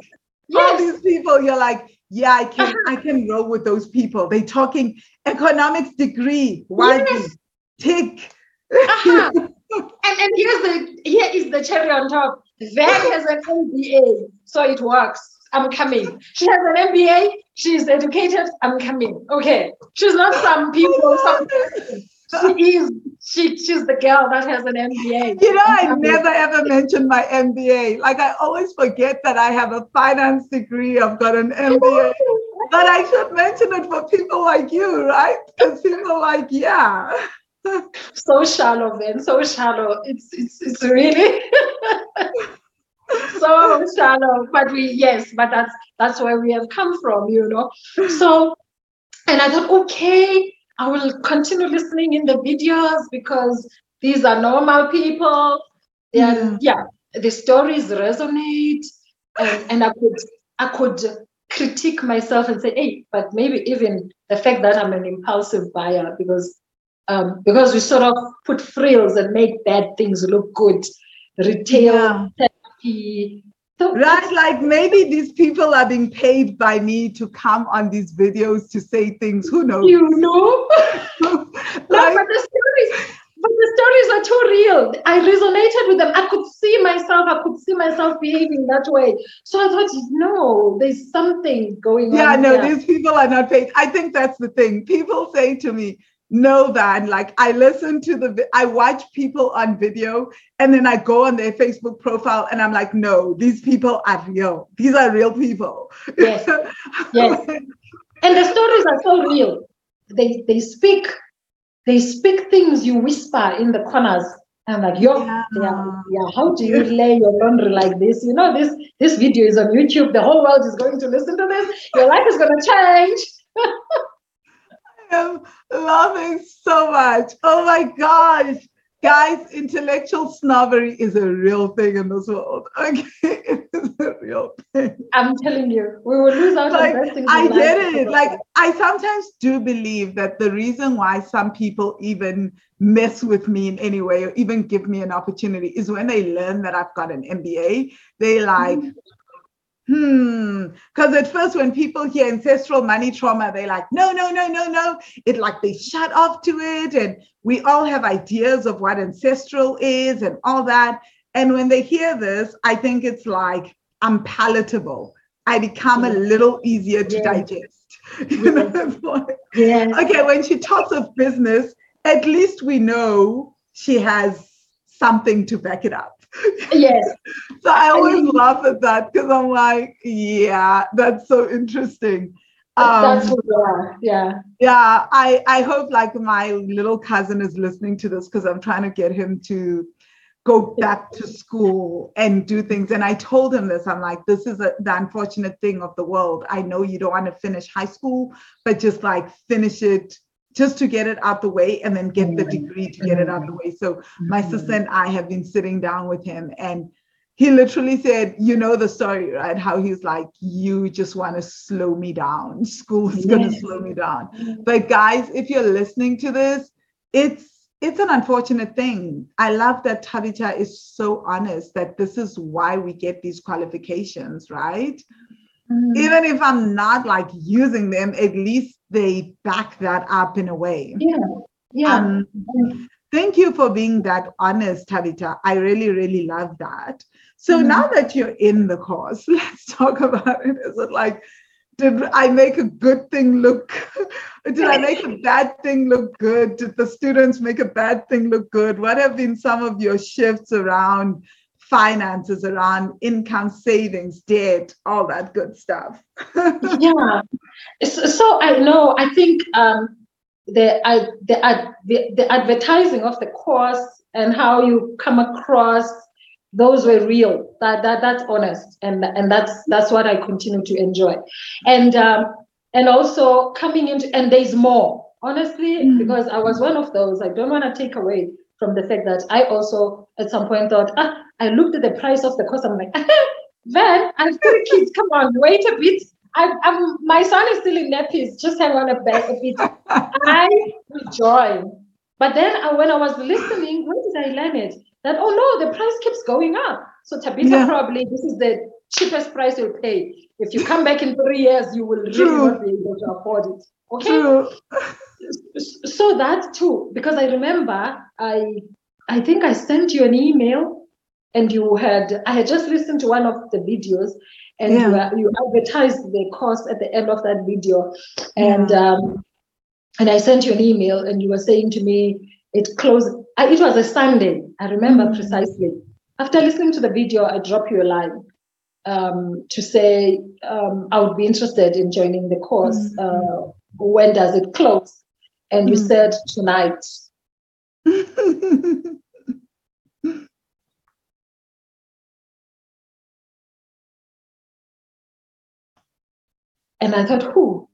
Yes. All these people, you're like, yeah, I can, I can roll with those people. They talking economics degree, why Yes. tick. Uh-huh. and and here's the here is the cherry on top. Van has an MBA, so it works. I'm coming. She has an MBA. She's educated. I'm coming. Okay. She's not some people. Some she is. She she's the girl that has an MBA. You know, I never ever mention my MBA. Like I always forget that I have a finance degree. I've got an MBA. But I should mention it for people like you, right? Because people like, yeah. so shallow, man. So shallow. It's it's it's really so shallow. But we yes, but that's that's where we have come from, you know. So and I thought, okay, I will continue listening in the videos because these are normal people. And yeah, the stories resonate. And, and I could I could critique myself and say, hey, but maybe even the fact that I'm an impulsive buyer because um, because we sort of put frills and make bad things look good. Retail Yeah. therapy. So Right, like maybe these people are being paid by me to come on these videos to say things. Who knows? you know, no, like, but the stories, but the stories are too real. I resonated with them. I could see myself. I could see myself behaving that way. So I thought, no, there's something going yeah, on. Yeah, no, here. these people are not paid. I think that's the thing. People say to me, no, that like I listen to the, I watch people on video and then I go on their Facebook profile and I'm like, no, these people are real. These are real people. Yes, yes. and the stories are so real. They they speak, they speak things you whisper in the corners. I'm like, yo, Yeah. yeah, yeah. How do you lay your laundry like this? You know, this this video is on YouTube. The whole world is going to listen to this. Your life is gonna change. am laughing so much. Oh my gosh. Guys, intellectual snobbery is a real thing in this world. Okay, it is a real thing. I'm telling you, we will lose out Like, on. I get it. Like. I sometimes do believe that the reason why some people even mess with me in any way or even give me an opportunity is when they learn that I've got an MBA, they like, mm. Hmm. Because at first, when people hear ancestral money trauma, they're like, no, no, no, no, no. It like they shut off to it. And we all have ideas of what ancestral is and all that. And when they hear this, I think it's like, I'm palatable. I become a little easier to Yes. digest. You know, Yes. it's like- Yes. okay, when she talks of business, at least we know she has something to back it up. Yes. So I always mean- laugh at that because I'm like, yeah, that's so interesting. That's Um, what we are. Yeah. yeah, I, I hope like my little cousin is listening to this because I'm trying to get him to go back to school and do things. And I told him this. I'm like, this is a, the unfortunate thing of the world. I know you don't want to finish high school, but just like finish it just to get it out the way and then get the degree to get it out the way. So my sister and I have been sitting down with him and he literally said, you know the story, right? How he's like, you just want to slow me down. School is going to Yes. slow me down. But guys, if you're listening to this, it's it's an unfortunate thing. I love that Tabitha is so honest that this is why we get these qualifications, right? Mhm. Even if I'm not like using them, at least they back that up in a way. Yeah. Yeah. Um, thank you for being that honest, Tabitha. I really, really love that. So Mhm. now that you're in the course, let's talk about it. Is it like, did I make a good thing look? Did I make a bad thing look good? Did the students make a bad thing look good? What have been some of your shifts around finances, around income, savings, debt, all that good stuff? yeah. So, so I know. I think um, the, I, the ad- the the advertising of the course and how you come across those were real. That that that's honest, and and that's that's what I continue to enjoy, and um, and also coming into and there's more. Honestly, Mm. because I was one of those. I don't want to take away from the fact that I also at some point thought, ah, I looked at the price of the course. I'm like, then I have three kids. Come on, wait a bit. I, am my son is still in nappies. Just hang on a bit. A bit. I join. But then uh, when I was listening, where did I learn it? That oh no, the price keeps going up. So Tabitha yeah. probably this is the cheapest price you'll pay. If you come back in three years, you will really True. not be able to afford it. Okay. True. So that too, because I remember I I think I sent you an email and you had I had just listened to one of the videos and yeah. you, you advertised the course at the end of that video and yeah. um, and I sent you an email and you were saying to me it closed it was a Sunday I remember mm-hmm. precisely after listening to the video I dropped you a line um, to say um, I would be interested in joining the course mm-hmm. uh, when does it close and you mm-hmm. said tonight And I thought, who?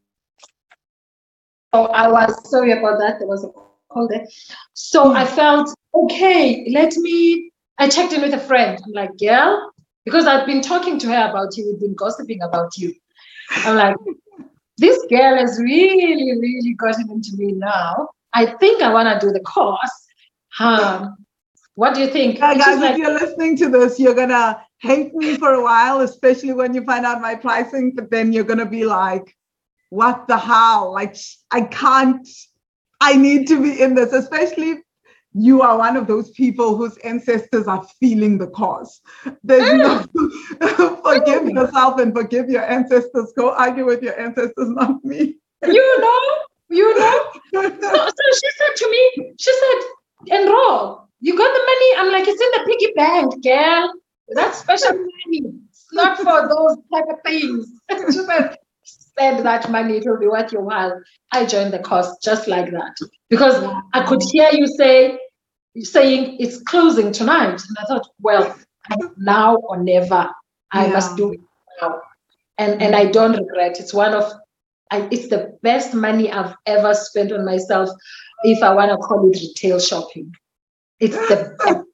Oh, I was sorry about that. There was a call there. So mm. I felt, okay, let me, I checked in with a friend. I'm like, girl, because I've been talking to her about you, we've been gossiping about you. I'm like, this girl has really, really gotten into me now. I think I want to do the course. Um, what do you think? Yeah, guys, like, if you're listening to this, you're gonna hate me for a while, especially when you find out my pricing, but then you're gonna be like, what the hell? Like I can't, I need to be in this, especially you are one of those people whose ancestors are feeling the cause. There's mm. no forgive mm. yourself and forgive your ancestors. Go argue with your ancestors, not me. You know, you know. so, so she said to me, she said, enroll. You got the money? I'm like, it's in the piggy bank, girl. That's special money. It's not for those type of things. spend that money, it will be worth your while. I joined the course just like that. Because I could hear you say saying it's closing tonight. And I thought, well, now or never. I yeah. must do it now. And and I don't regret. It's one of I, it's the best money I've ever spent on myself if I want to call it retail shopping. It's the best.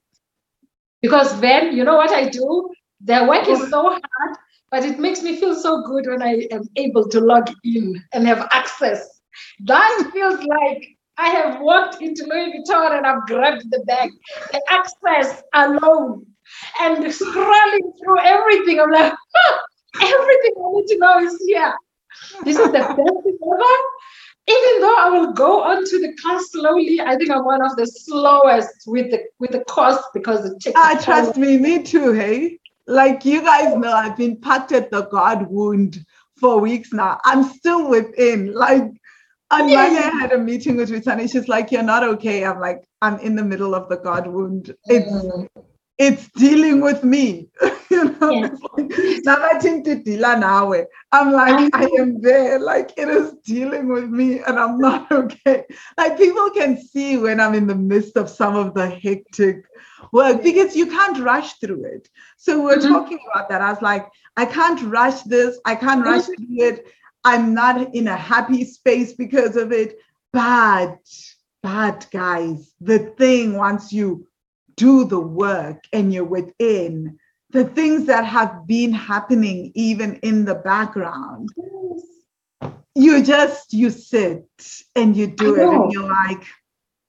Because then, you know what I do? The work is so hard, but it makes me feel so good when I am able to log in and have access. That feels like I have walked into Louis Vuitton and I've grabbed the bag. The access alone and scrolling through everything. I'm like, everything I need to know is here. This is the best thing ever even though I will go onto the class slowly, I think I'm one of the slowest with the with the course because it takes. Ah, trust me, me too. Hey, like you guys know, I've been packed at the God wound for weeks now. I'm still within. Like on yeah. Monday, I had a meeting with Ritani. She's like, "You're not okay." I'm like, "I'm in the middle of the God wound. It's mm. it's dealing with me." you know, yeah. like, I'm like, I am there. Like it is dealing with me and I'm not okay. Like people can see when I'm in the midst of some of the hectic work because you can't rush through it. So we're mm-hmm. talking about that. I was like, I can't rush this. I can't rush mm-hmm. through it. I'm not in a happy space because of it. But, but guys, the thing once you do the work and you're within, the things that have been happening even in the background you just you sit and you do it and you're like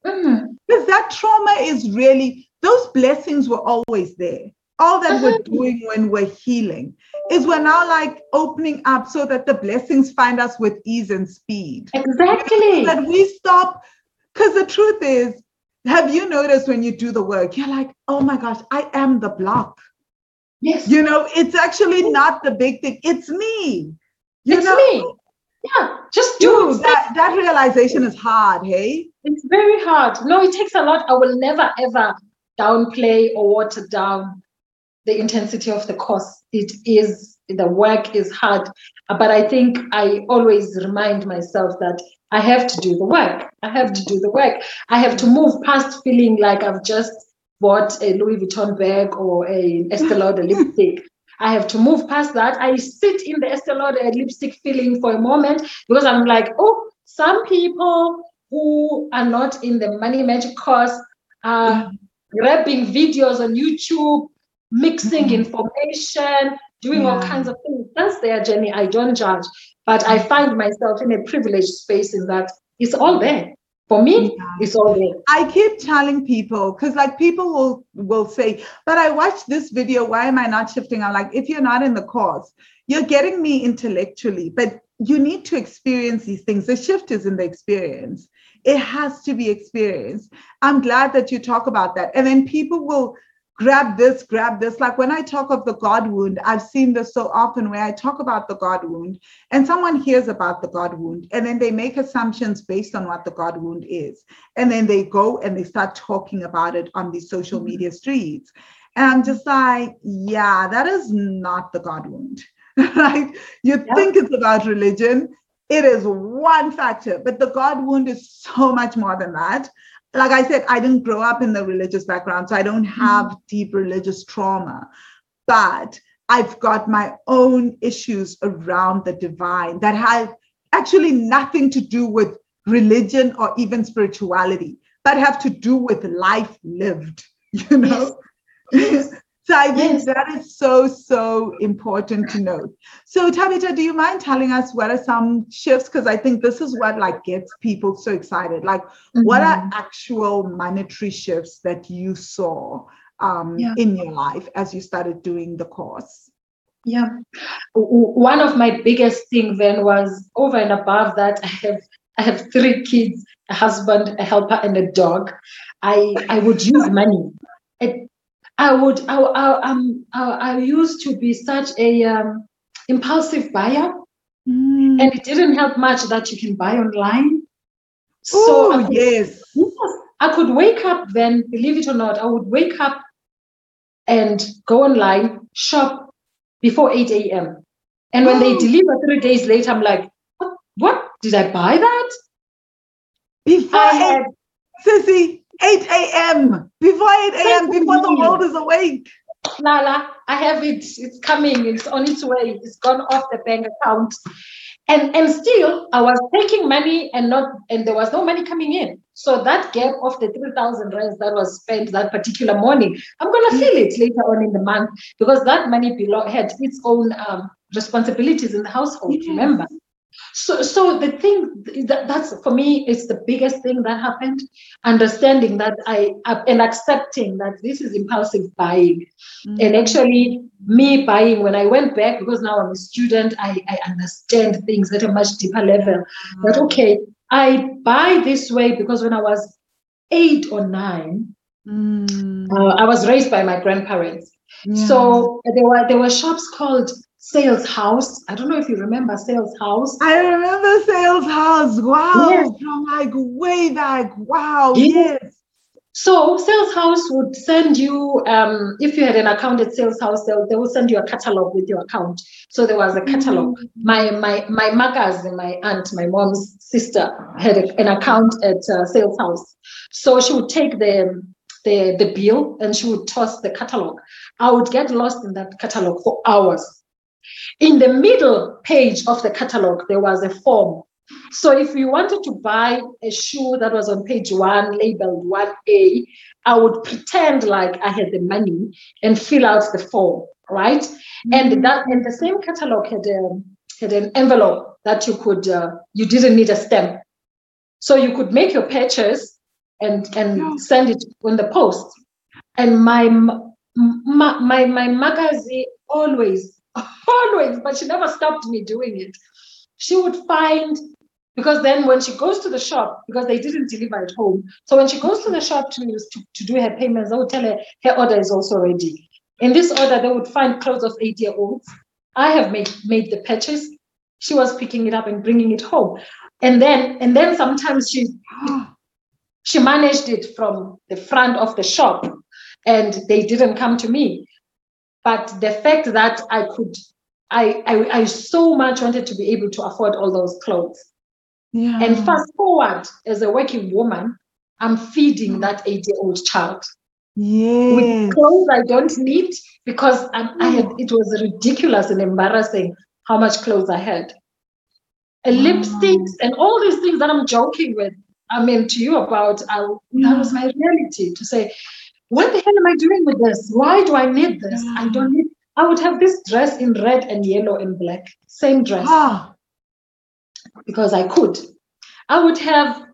mm. because that trauma is really those blessings were always there all that we're mm-hmm. doing when we're healing is we're now like opening up so that the blessings find us with ease and speed exactly that we stop because the truth is have you noticed when you do the work you're like oh my gosh i am the block Yes. You know, it's actually not the big thing. It's me. You it's know? me. Yeah, just do Dude, that. That realization is hard, hey? It's very hard. No, it takes a lot. I will never ever downplay or water down the intensity of the course. It is the work is hard, but I think I always remind myself that I have to do the work. I have to do the work. I have to move past feeling like I've just bought a Louis Vuitton bag or a Estee Lauder lipstick. I have to move past that. I sit in the Estee Lauder lipstick feeling for a moment because I'm like, oh, some people who are not in the money magic course uh, grabbing videos on YouTube, mixing Mhm. information, doing all kinds of things. That's their journey. I don't judge. But I find myself in a privileged space in that it's all there. For me, Yeah. it's all there. I keep telling people because like people will will say, but I watched this video. Why am I not shifting? I'm like, if you're not in the course, you're getting me intellectually, but you need to experience these things. The shift is in the experience. It has to be experienced. I'm glad that you talk about that. And then people will grab this, grab this. Like when I talk of the God wound, I've seen this so often where I talk about the God wound and someone hears about the God wound and then they make assumptions based on what the God wound is. And then they go and they start talking about it on these social mm-hmm. media streets. And I'm just like, yeah, that is not the God wound. right? You Yeah. think it's about religion. It is one factor, but the God wound is so much more than that. Like I said, I didn't grow up in the religious background, so I don't mm-hmm. have deep religious trauma. But I've got my own issues around the divine that have actually nothing to do with religion or even spirituality, but have to do with life lived, you know? So I think Yes. that is so, so important to note. So Tabitha, do you mind telling us what are some shifts? Because I think this is what like gets people so excited. Like what are Mhm. actual monetary shifts that you saw um, Yeah. in your life as you started doing the course? Yeah. One of my biggest things then was over and above that, I have I have three kids, a husband, a helper, and a dog. I I would use money. It, I would I, I, um, I, I used to be such a um, impulsive buyer, Mm. and it didn't help much that you can buy online. So I oh could- yes. Yes, I could wake up then, believe it or not, I would wake up and go online, shop before 8 a.m. And when they Oh. deliver three days later, I'm like, what? what? Did I buy that? Before I had, Sissy, 8 a.m. Before 8 a.m. Before the world is awake. Lala, I have it, it's coming, it's on its way, it's gone off the bank account. And and still I was taking money and not and there was no money coming in. So that gap of the 3,000 rands that was spent that particular morning, I'm gonna feel it later on in the month because that money belong had its own um, responsibilities in the household, Yes. remember? So, so the thing that, that's for me is the biggest thing that happened. Understanding that I and accepting that this is impulsive buying, and actually me buying when I went back because now I'm a student, I, I understand things at a much deeper level. That okay, I buy this way because when I was eight or nine, Mm. uh, I was raised by my grandparents. Yeah. So there were there were shops called Sales House. I don't know if you remember Sales House. I remember Sales House. Wow. Yes. From like way back. Wow. Yes. Yes. So Sales House would send you, um, if you had an account at Sales House, they, they would send you a catalog with your account. So there was a catalog. My my my magas and my aunt, my mom's sister, had a, an account at uh, Sales House. So she would take the the the bill and she would toss the catalog. I would get lost in that catalog for hours. In the middle page of the catalog, there was a form. So if you wanted to buy a shoe that was on page one, labeled 1A, I would pretend like I had the money and fill out the form, right? And that and the same catalog had a, had an envelope that you could uh, you didn't need a stamp, so you could make your purchase and and Yeah. send it on the post. And my my my, my magazine always always, but she never stopped me doing it. She would find because then when she goes to the shop because they didn't deliver at home so when she goes to the shop to, to, to do her payments I would tell her her order is also ready. In this order they would find clothes of eight year olds i have made made the purchase. She was picking it up and bringing it home. And then and then sometimes she she managed it from the front of the shop and they didn't come to me but the fact that i could I, I i so much wanted to be able to afford all those clothes Yeah. and fast forward, as a working woman, I'm feeding that eight year old child Yes. with clothes I don't need because I, I had, it was ridiculous and embarrassing how much clothes I had. And lipsticks and all these things that I'm joking with. I mean, to you about uh, that was my reality to say, what the hell am I doing with this? Why do I need this? I don't need. I would have this dress in red and yellow and black, same dress, Ah, because I could. I would have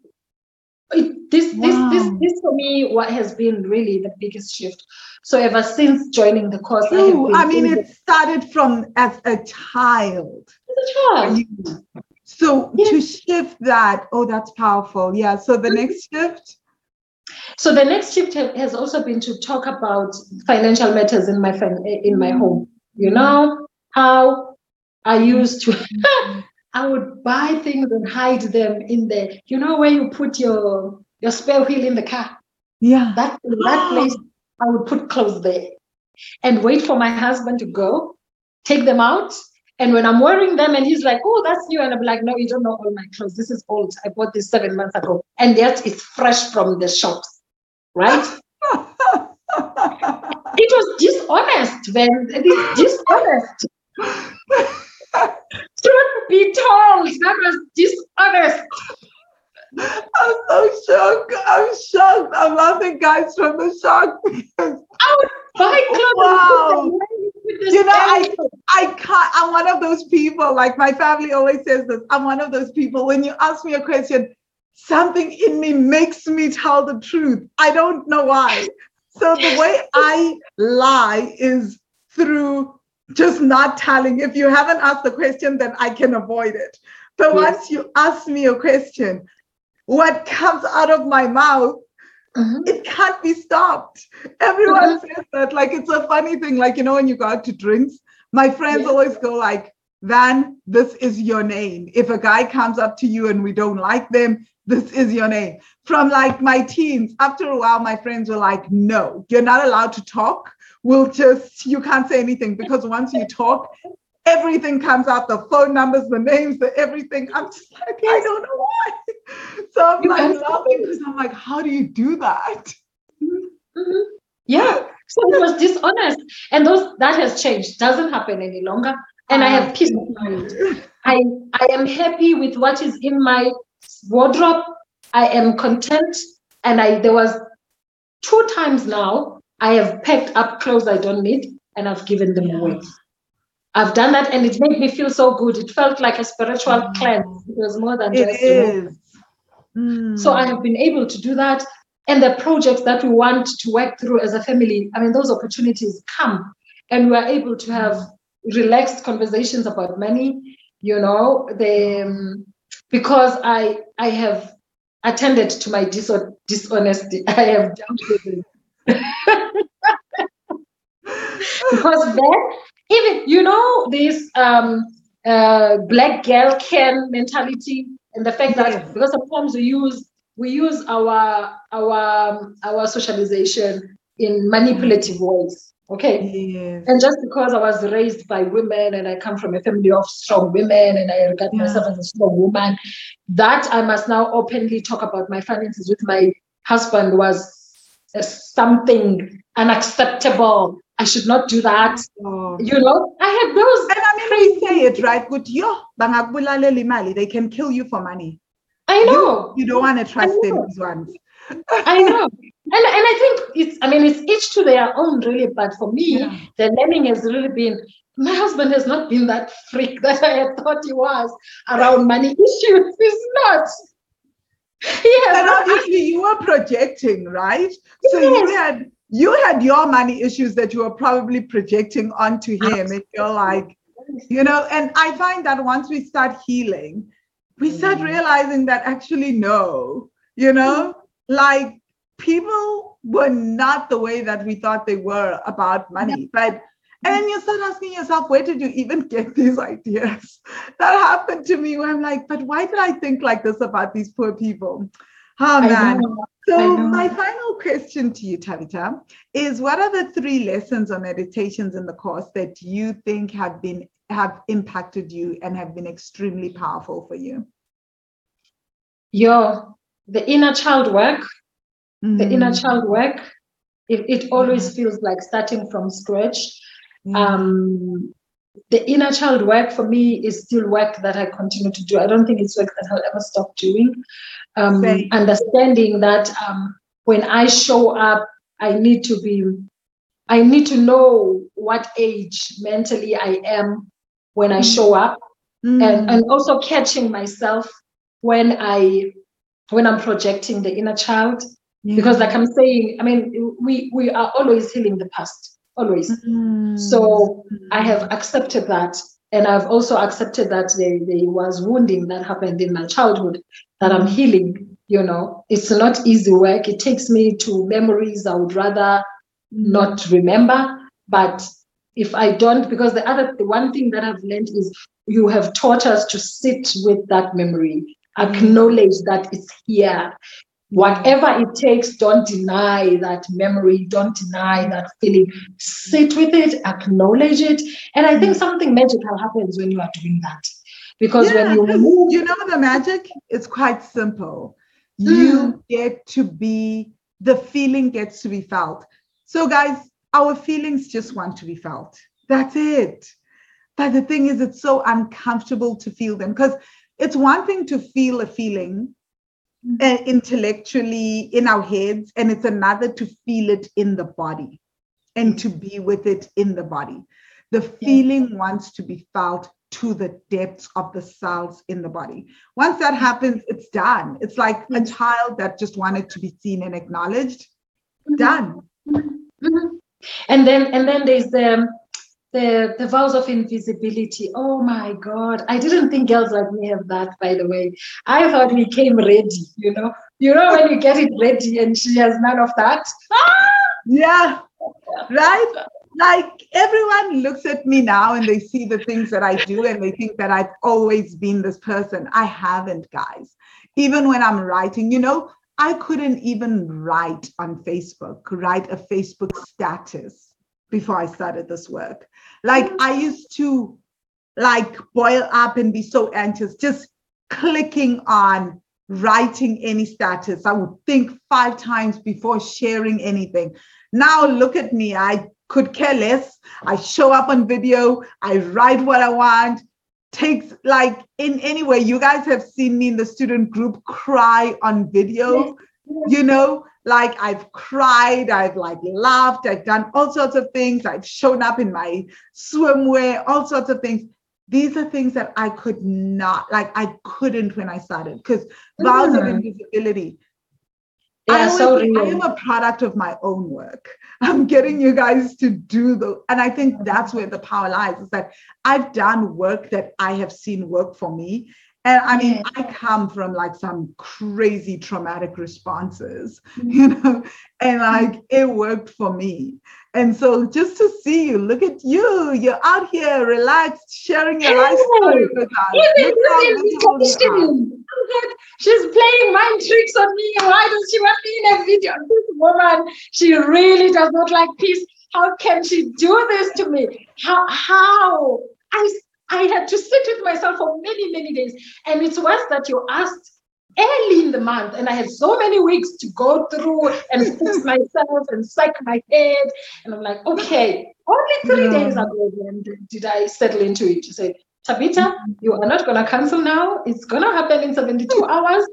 it, this. This this Wow. this for me what has been really the biggest shift. So ever since joining the course, I true. been I mean, it started from as a child. the child. So Yeah. to shift that, oh, that's powerful. Yeah. So the next shift. So the next shift has also been to talk about financial matters in my in my mm. home. You know how I used to. Mm. I would buy things and hide them in the. You know where you put your your spare wheel in the car. Yeah. That that oh. place, I would put clothes there, and wait for my husband to go, take them out. And when I'm wearing them, and he's like, "Oh, that's new," and I'm like, "No, you don't know all my clothes. This is old. I bought this seven months ago, and yet it's fresh from the shops, right?" it was dishonest, man. It is dishonest. Truth be told, that was dishonest. I'm so shocked. I'm shocked. I'm laughing, guys, from the shock because Buy clothes. Wow. You know, I- I can't. I'm one of those people. Like my family always says this. I'm one of those people. When you ask me a question, something in me makes me tell the truth. I don't know why. So the way I lie is through just not telling. If you haven't asked the question, then I can avoid it. But Yes. once you ask me a question, what comes out of my mouth Mhm. it can't be stopped. Everyone says that. Like it's a funny thing. Like you know, when you go out to drinks, my friends Yeah. always go like, "Van, this is your name. If a guy comes up to you and we don't like them, this is your name." From like my teens, after a while, my friends were like, "No, you're not allowed to talk. We'll just you can't say anything because once you talk." Everything comes out the phone numbers, the names, the everything. I'm just like, I don't know why. So I'm You like laughing because I'm like, how do you do that? Mhm. Yeah. So it was dishonest. And those that has changed. Doesn't happen any longer. And I have peace of mind. I I am happy with what is in my wardrobe. I am content. And I there was two times now I have packed up clothes I don't need and I've given them away. I've done that and it made me feel so good. It felt like a spiritual Mm. cleanse. It was more than It just is. Mm. so I have been able to do that. And the projects that we want to work through as a family, I mean, those opportunities come and we are able to have relaxed conversations about money, you know, the um, because I I have attended to my dis- dishonesty. I have dealt with it. because then even you know this um uh black girl can mentality and the fact that Yes. because sometimes we use we use our our our socialization in manipulative ways okay Yes. and just because I was raised by women and I come from a family of strong women and I regard Yeah. myself as a strong woman, that I must now openly talk about my finances with my husband was uh, something unacceptable. I should not do that. Oh. You know, I had those. I mean, say it right. Good, yo, bangakubulalela imali. They can kill you for money. I know. You don't want to trust them. These ones. I know. And, and I think it's, I mean, it's each to their own, really. But for me, Yeah. the learning has really been my husband has not been that freak that I had thought he was around money issues. He's not. Yeah. And obviously, you were projecting, right? So you had you had your money issues that you were probably projecting onto him, and you're like, you know. And I find that once we start healing, we start Mm. realizing that actually no, you know, like people were not the way that we thought they were about money, but. And you start asking yourself, where did you even get these ideas? That happened to me where I'm like, but why did I think like this about these poor people? Oh man. So my final question to you, Tabitha, is what are the three lessons or meditations in the course that you think have been have impacted you and have been extremely powerful for you? Yo, the inner child work, the inner Mm, child work, it, it always feels like starting from scratch. yeah. Um, the inner child work for me is still work that I continue to do. I don't think it's work that I'll ever stop doing. Um, understanding that um, when I show up, I need to be, I need to know what age mentally I am when I show up, mm. and and also catching myself when I when I'm projecting the inner child. Yeah. Because like I'm saying, I mean, we we are always healing the past, always. Mm. So I have accepted that and I've also accepted that there, there was wounding that happened in my childhood that I'm healing. You know, it's not easy work. It takes me to memories I would rather not remember. But if I don't, because the other the one thing that I've learned is you have taught us to sit with that memory, acknowledge that it's here, Whatever it takes, don't deny that memory, don't deny that feeling. Sit with it, acknowledge it. And I think mm. something magical happens when you are doing that. Because yeah, when you move. You know, the magic is quite simple. You mm. get to be, the feeling gets to be felt. So, guys, our feelings just want to be felt. That's it. But the thing is, it's so uncomfortable to feel them because it's one thing to feel a feeling uh, intellectually in our heads, and it's another to feel it in the body and to be with it in the body. The feeling wants to be felt to the depths of the cells in the body. Once that happens, it's done. It's like a child that just wanted to be seen and acknowledged. Mm-hmm. Done. Mm-hmm. And then and then there's the the, the vows of invisibility. Oh my God. I didn't think girls like me have that, by the way. I thought we came ready, you know. You know, when you get it ready and she has none of that. Ah! Yeah. Right? Like everyone looks at me now and they see the things that I do and they think that I've always been this person. I haven't, guys. Even when I'm writing, you know, I couldn't even write on Facebook, write a Facebook status before I started this work. Like I used to like boil up and be so anxious, just clicking on writing any status. I would think five times before sharing anything. Now look at me. I could care less. I show up on video. I write what I want. Takes like in any way. You guys have seen me in the student group cry on video. You know, like I've cried, I've like laughed, I've done all sorts of things, I've shown up in my swimwear, all sorts of things. These are things that I could not, like I couldn't when I started because mm-hmm. vows of invisibility. Yeah, I, so I am a product of my own work. I'm getting you guys to do the, and I think that's where the power lies is that I've done work that I have seen work for me. And I mean. I come from like some crazy traumatic responses, mm-hmm. you know, and like it worked for me. And so just to see you, look at you, you're out here relaxed, sharing your life story with us. She's playing mind tricks on me. Why does she want me in a video? This woman, she really does not like peace. How can she do this to me? How? How? I I had to sit with myself for many, many days. And it was that you asked early in the month, and I had so many weeks to go through and fix myself and psych my head. And I'm like, okay, only three yeah. days ago when did I settle into it. You said, Tabitha, you are not going to cancel now. It's going to happen in 72 hmm. hours.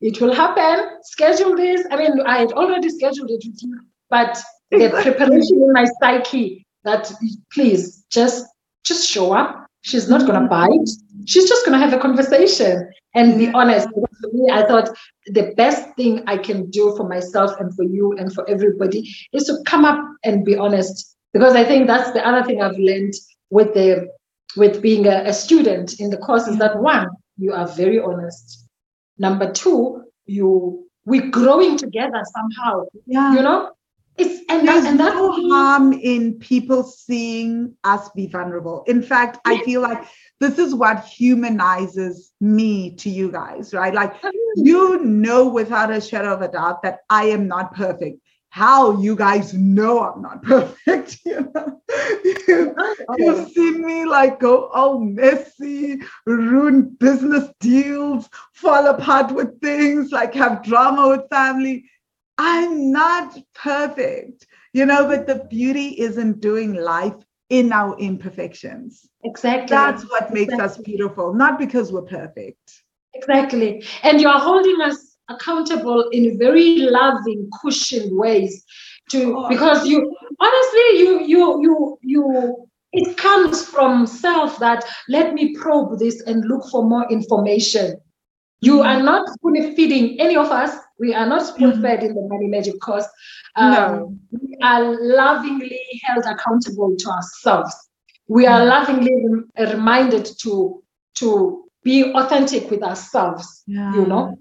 It will happen. Schedule this. I mean, I had already scheduled it with you, but the preparation in my psyche that please just just show up She's not going to mm-hmm. bite. She's just going to have a conversation and be honest. For me, I thought the best thing I can do for myself and for you and for everybody is to come up and be honest. Because I think that's the other thing I've learned with the with being a, a student in the course is that mm-hmm. one, you are very honest. Number two, you we're growing together somehow. Yeah. You know, it's and, There's that, and that's no harm in people seeing us be vulnerable. In fact, I feel like this is what humanizes me to you guys, right? Like you know without a shadow of a doubt that I am not perfect. How you guys know I'm not perfect, you know? you, you see me like go all messy, ruin business deals, fall apart with things, like have drama with family I'm not perfect, you know, but the beauty isn't doing life in our imperfections. Exactly. That's what makes exactly. us beautiful, not because we're perfect. Exactly. And you are holding us accountable in very loving, cushioned ways. To Oh. because you honestly you you you you it comes from self that let me probe this and look for more information. You Mm-hmm. are not spoon feeding any of us. We are not spoon fed in the money magic course. Mm-hmm. No. We are lovingly held accountable to ourselves. We are Mm. lovingly rem- reminded to to be authentic with ourselves. Yeah. You know.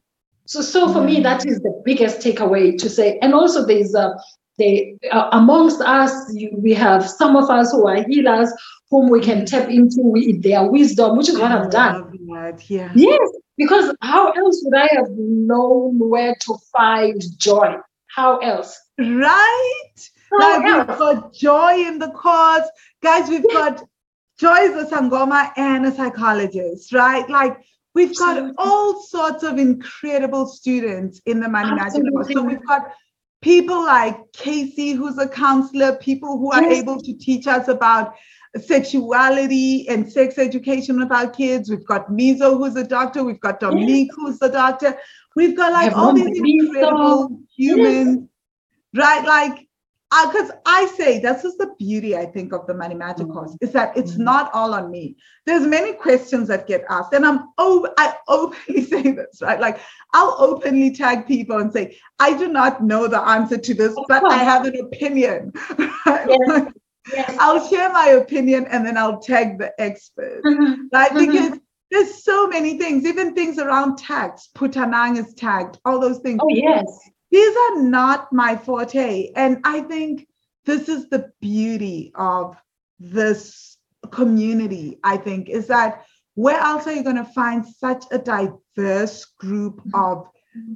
So so for me that is the biggest takeaway to say. And also there's a they uh, amongst us you, we have some of us who are healers whom we can tap into with their wisdom, which is what I've done. That, Yeah. Yes, because how else would I have known where to find joy? How else? Right? How Like we've got joy in the cause. Guys, we've got Joy is a Sangoma and a psychologist, right? Like we've got Absolutely. all sorts of incredible students in the Money Magic course. So we've got people like Casey, who's a counselor, people who are Yes. able to teach us about sexuality and sex education with our kids. We've got Mizo, who's a doctor. We've got Dominique, who's a doctor. We've got like all these incredible humans, right? Like, because I say this is the beauty, I think, of the Money Magic Mm. course is that it's Mm. not all on me. There's many questions that get asked, and I'm oh, I openly say this, right? Like, I'll openly tag people and say, I do not know the answer to this, but I have an opinion. right? Yes. Yes. I'll share my opinion and then I'll tag the expert, Mhm. right? Mhm. Because there's so many things, even things around tax. Putanang is tagged, all those things. Oh yes. These are not my forte. And I think this is the beauty of this community, I think, is that where else are you going to find such a diverse group of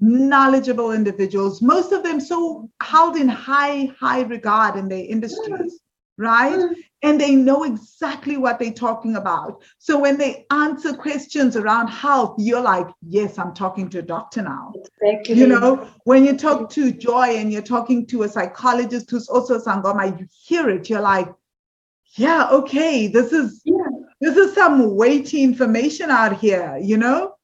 knowledgeable individuals, most of them so held in high, high regard in their industries, right? Mm. And they know exactly what they're talking about. So when they answer questions around health, you're like, yes, I'm talking to a doctor now. Exactly. You know, when you talk to Joy and you're talking to a psychologist who's also a Sangoma, you hear it, you're like, yeah, okay, this is Yeah. this is some weighty information out here, you know?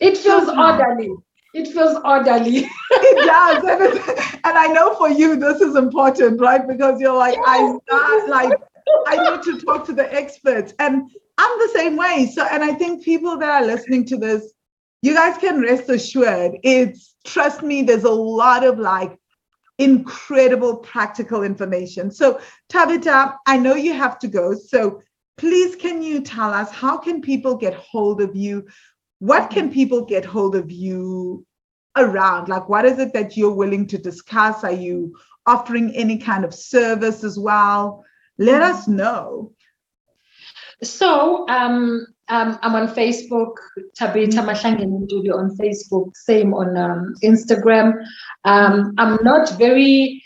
It feels orderly. It feels orderly. It does. And, and I know for you this is important, right? Because you're like, I'm not like I need to talk to the experts. And I'm the same way. So, and I think people that are listening to this, you guys can rest assured, it's trust me, there's a lot of like incredible practical information. So, Tabitha, I know you have to go. So, please, can you tell us how can people get hold of you? What can people get hold of you around? Like, what is it that you're willing to discuss? Are you offering any kind of service as well? Let us know. So um, um, I'm on Facebook, Tabitha Mahlangeni Ntuli on Facebook, same on um, Instagram. Um, I'm not very,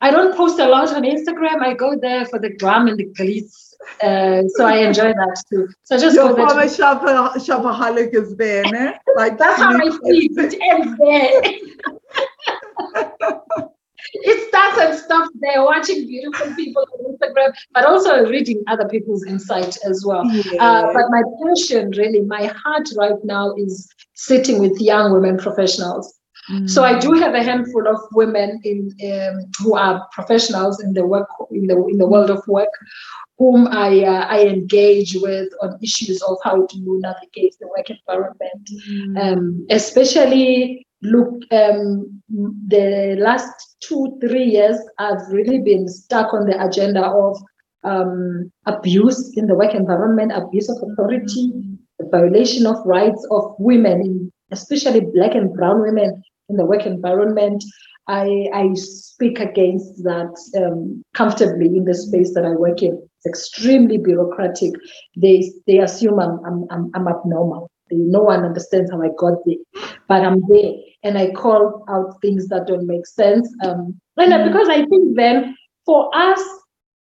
I don't post a lot on Instagram. I go there for the glam and the glitz. Uh, so I enjoy that too. So I just Your go there. former To, shopper, shopaholic is there, ne? Like that's how my feed it ends there. it starts and stops there, watching beautiful people on Instagram, but also reading other people's insight as well. Uh, but my passion, really, my heart right now is sitting with young women professionals. So I do have a handful of women in um, who are professionals in the work in the in the world of work, whom I uh, I engage with on issues of how to navigate the work environment, um, especially look um, the last two three years I've really been stuck on the agenda of um, abuse in the work environment, abuse of authority, the violation of rights of women, especially black and brown women in the work environment. I, I speak against that um, comfortably in the space that I work in. It's extremely bureaucratic. They they assume I'm I'm I'm, I'm abnormal. They, no one understands how I got there, but I'm there, and I call out things that don't make sense. Um, and because I think then for us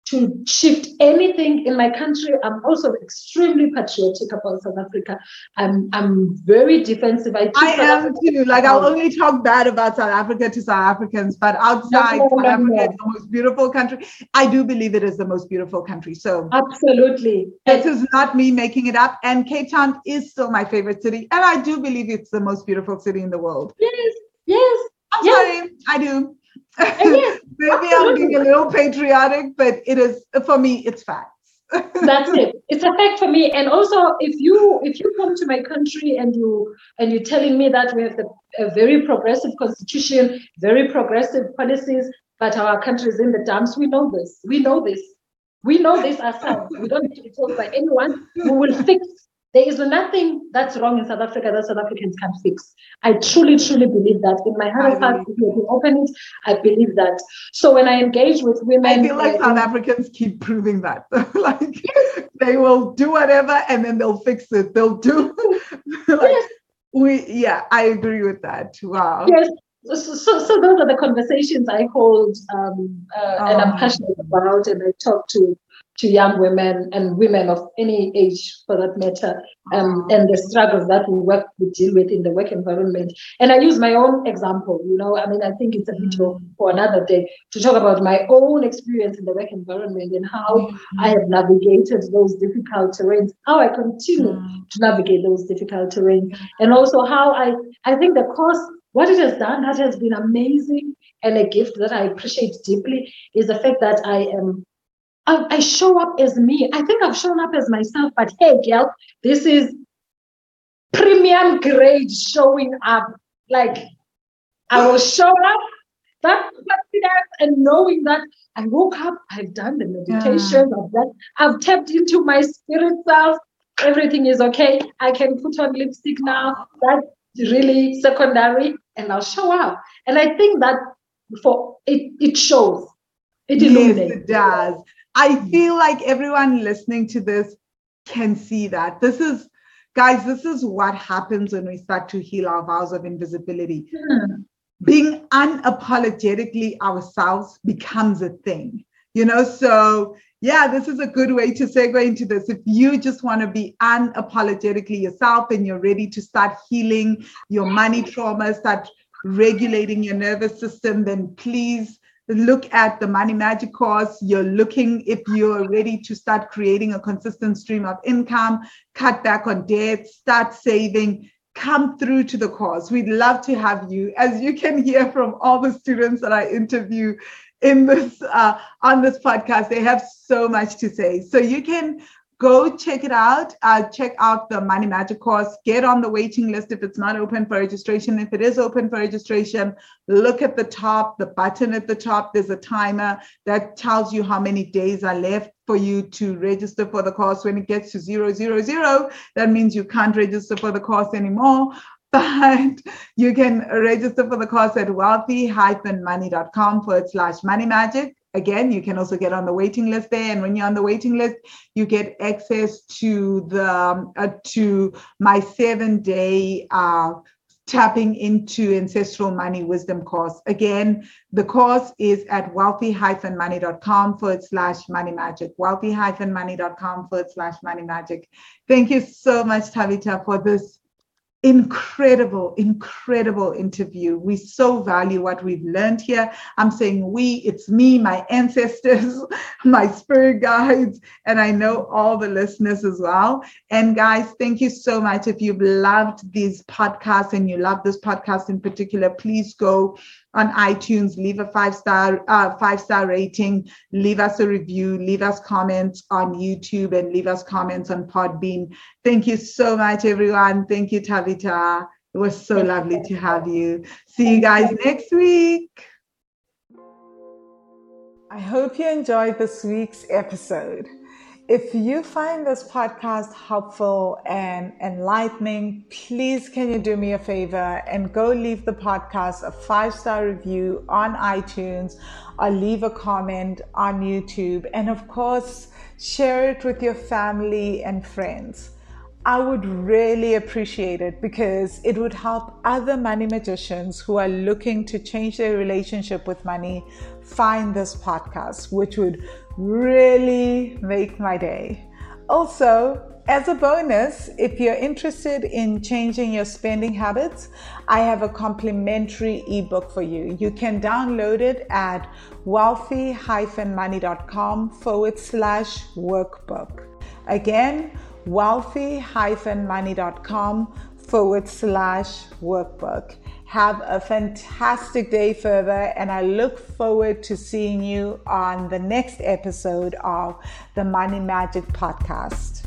to shift anything in my country. I'm also extremely patriotic about South Africa. I'm I'm very defensive. I, I am Africa too. Like I'll only talk bad about South Africa to South Africans, but outside no, no, South Africa is the most beautiful country. I do believe it is the most beautiful country. So absolutely. This is not me making it up. And Cape Town is still my favorite city. And I do believe it's the most beautiful city in the world. Yes, yes. I'm yes. sorry, I do. Maybe I'm being a little patriotic, but it is for me, it's facts. That's it. It's a fact for me. And also, if you if you come to my country and you and you're telling me that we have the, a very progressive constitution, very progressive policies, but our country is in the dumps, we know this. We know this. We know this ourselves. We don't need to be told by anyone. We will fix there is nothing that's wrong in South Africa that South Africans can fix. I truly, truly believe that. In my heart of hearts, if you open it, I believe that. So when I engage with women, I feel like South Africans keep proving that. like yes. they will do whatever and then they'll fix it. They'll do like yes. we yeah, I agree with that. Wow. Yes. So, so, so those are the conversations I hold um, uh, oh. and I'm oh. passionate about, and I talk to to young women and women of any age for that matter, um, and the struggles that we work we deal with in the work environment. And I use my own example, you know, I mean, I think it's a video mm. for another day to talk about my own experience in the work environment and how mm-hmm. I have navigated those difficult terrains, how I continue mm-hmm. to navigate those difficult terrains, and also how I, I think the course, what it has done, that has been amazing and a gift that I appreciate deeply is the fact that I am I, I show up as me. I think I've shown up as myself, but hey, girl, this is premium grade showing up. Like I will show up, that confidence and knowing that I woke up, I've done the meditation, yeah. I've done, I've tapped into my spirit self. Everything is okay. I can put on lipstick now. That's really secondary, and I'll show up. And I think that for it, it shows. It illuminates. Yes, it does. I feel like everyone listening to this can see that. This is, guys, this is what happens when we start to heal our vows of invisibility. Hmm. Being unapologetically ourselves becomes a thing, you know? So, yeah, this is a good way to segue into this. If you just want to be unapologetically yourself and you're ready to start healing your money trauma, start regulating your nervous system, then please look at the money magic course. You're looking if you're ready to start creating a consistent stream of income cut back on debt start saving come through to the course. We'd love to have you. As you can hear from all the students that i interview in this uh, on this podcast they have so much to say. So you can go check it out. Uh, check out the Money Magic course. Get on the waiting list if it's not open for registration. If it is open for registration, look at the top, the button at the top. There's a timer that tells you how many days are left for you to register for the course. When it gets to zero, zero, zero, that means you can't register for the course anymore. But you can register for the course at wealthy-money.com forward slash money magic again you can also get on the waiting list there and when you're on the waiting list you get access to the um, uh, to my seven day uh, tapping into ancestral money wisdom course. Again the course is at wealthy-money.com forward slash money magic wealthy-money.com forward slash money magic. Thank you so much tavita for this incredible, incredible interview. We so value what we've learned here. I'm saying we, it's me, my ancestors, my spirit guides, and I know all the listeners as well. And guys, thank you so much. If you've loved these podcasts and you love this podcast in particular, please go on iTunes, leave a five star uh, five star rating, leave us a review, leave us comments on YouTube, and leave us comments on Podbean. Thank you so much, everyone. Thank you, Tavita. It was so lovely to have you. See you guys next week. I hope you enjoyed this week's episode. If you find this podcast helpful and enlightening, please can you do me a favor and go leave the podcast a five star review on iTunes or leave a comment on YouTube. And of course, share it with your family and friends. I would really appreciate it because it would help other money magicians who are looking to change their relationship with money find this podcast, which would really make my day. Also, as a bonus, if you're interested in changing your spending habits, I have a complimentary ebook for you. You can download it at wealthy-money.com forward slash workbook. Again, wealthy-money.com forward slash workbook. Have a fantastic day further, and I look forward to seeing you on the next episode of the Money Magic Podcast.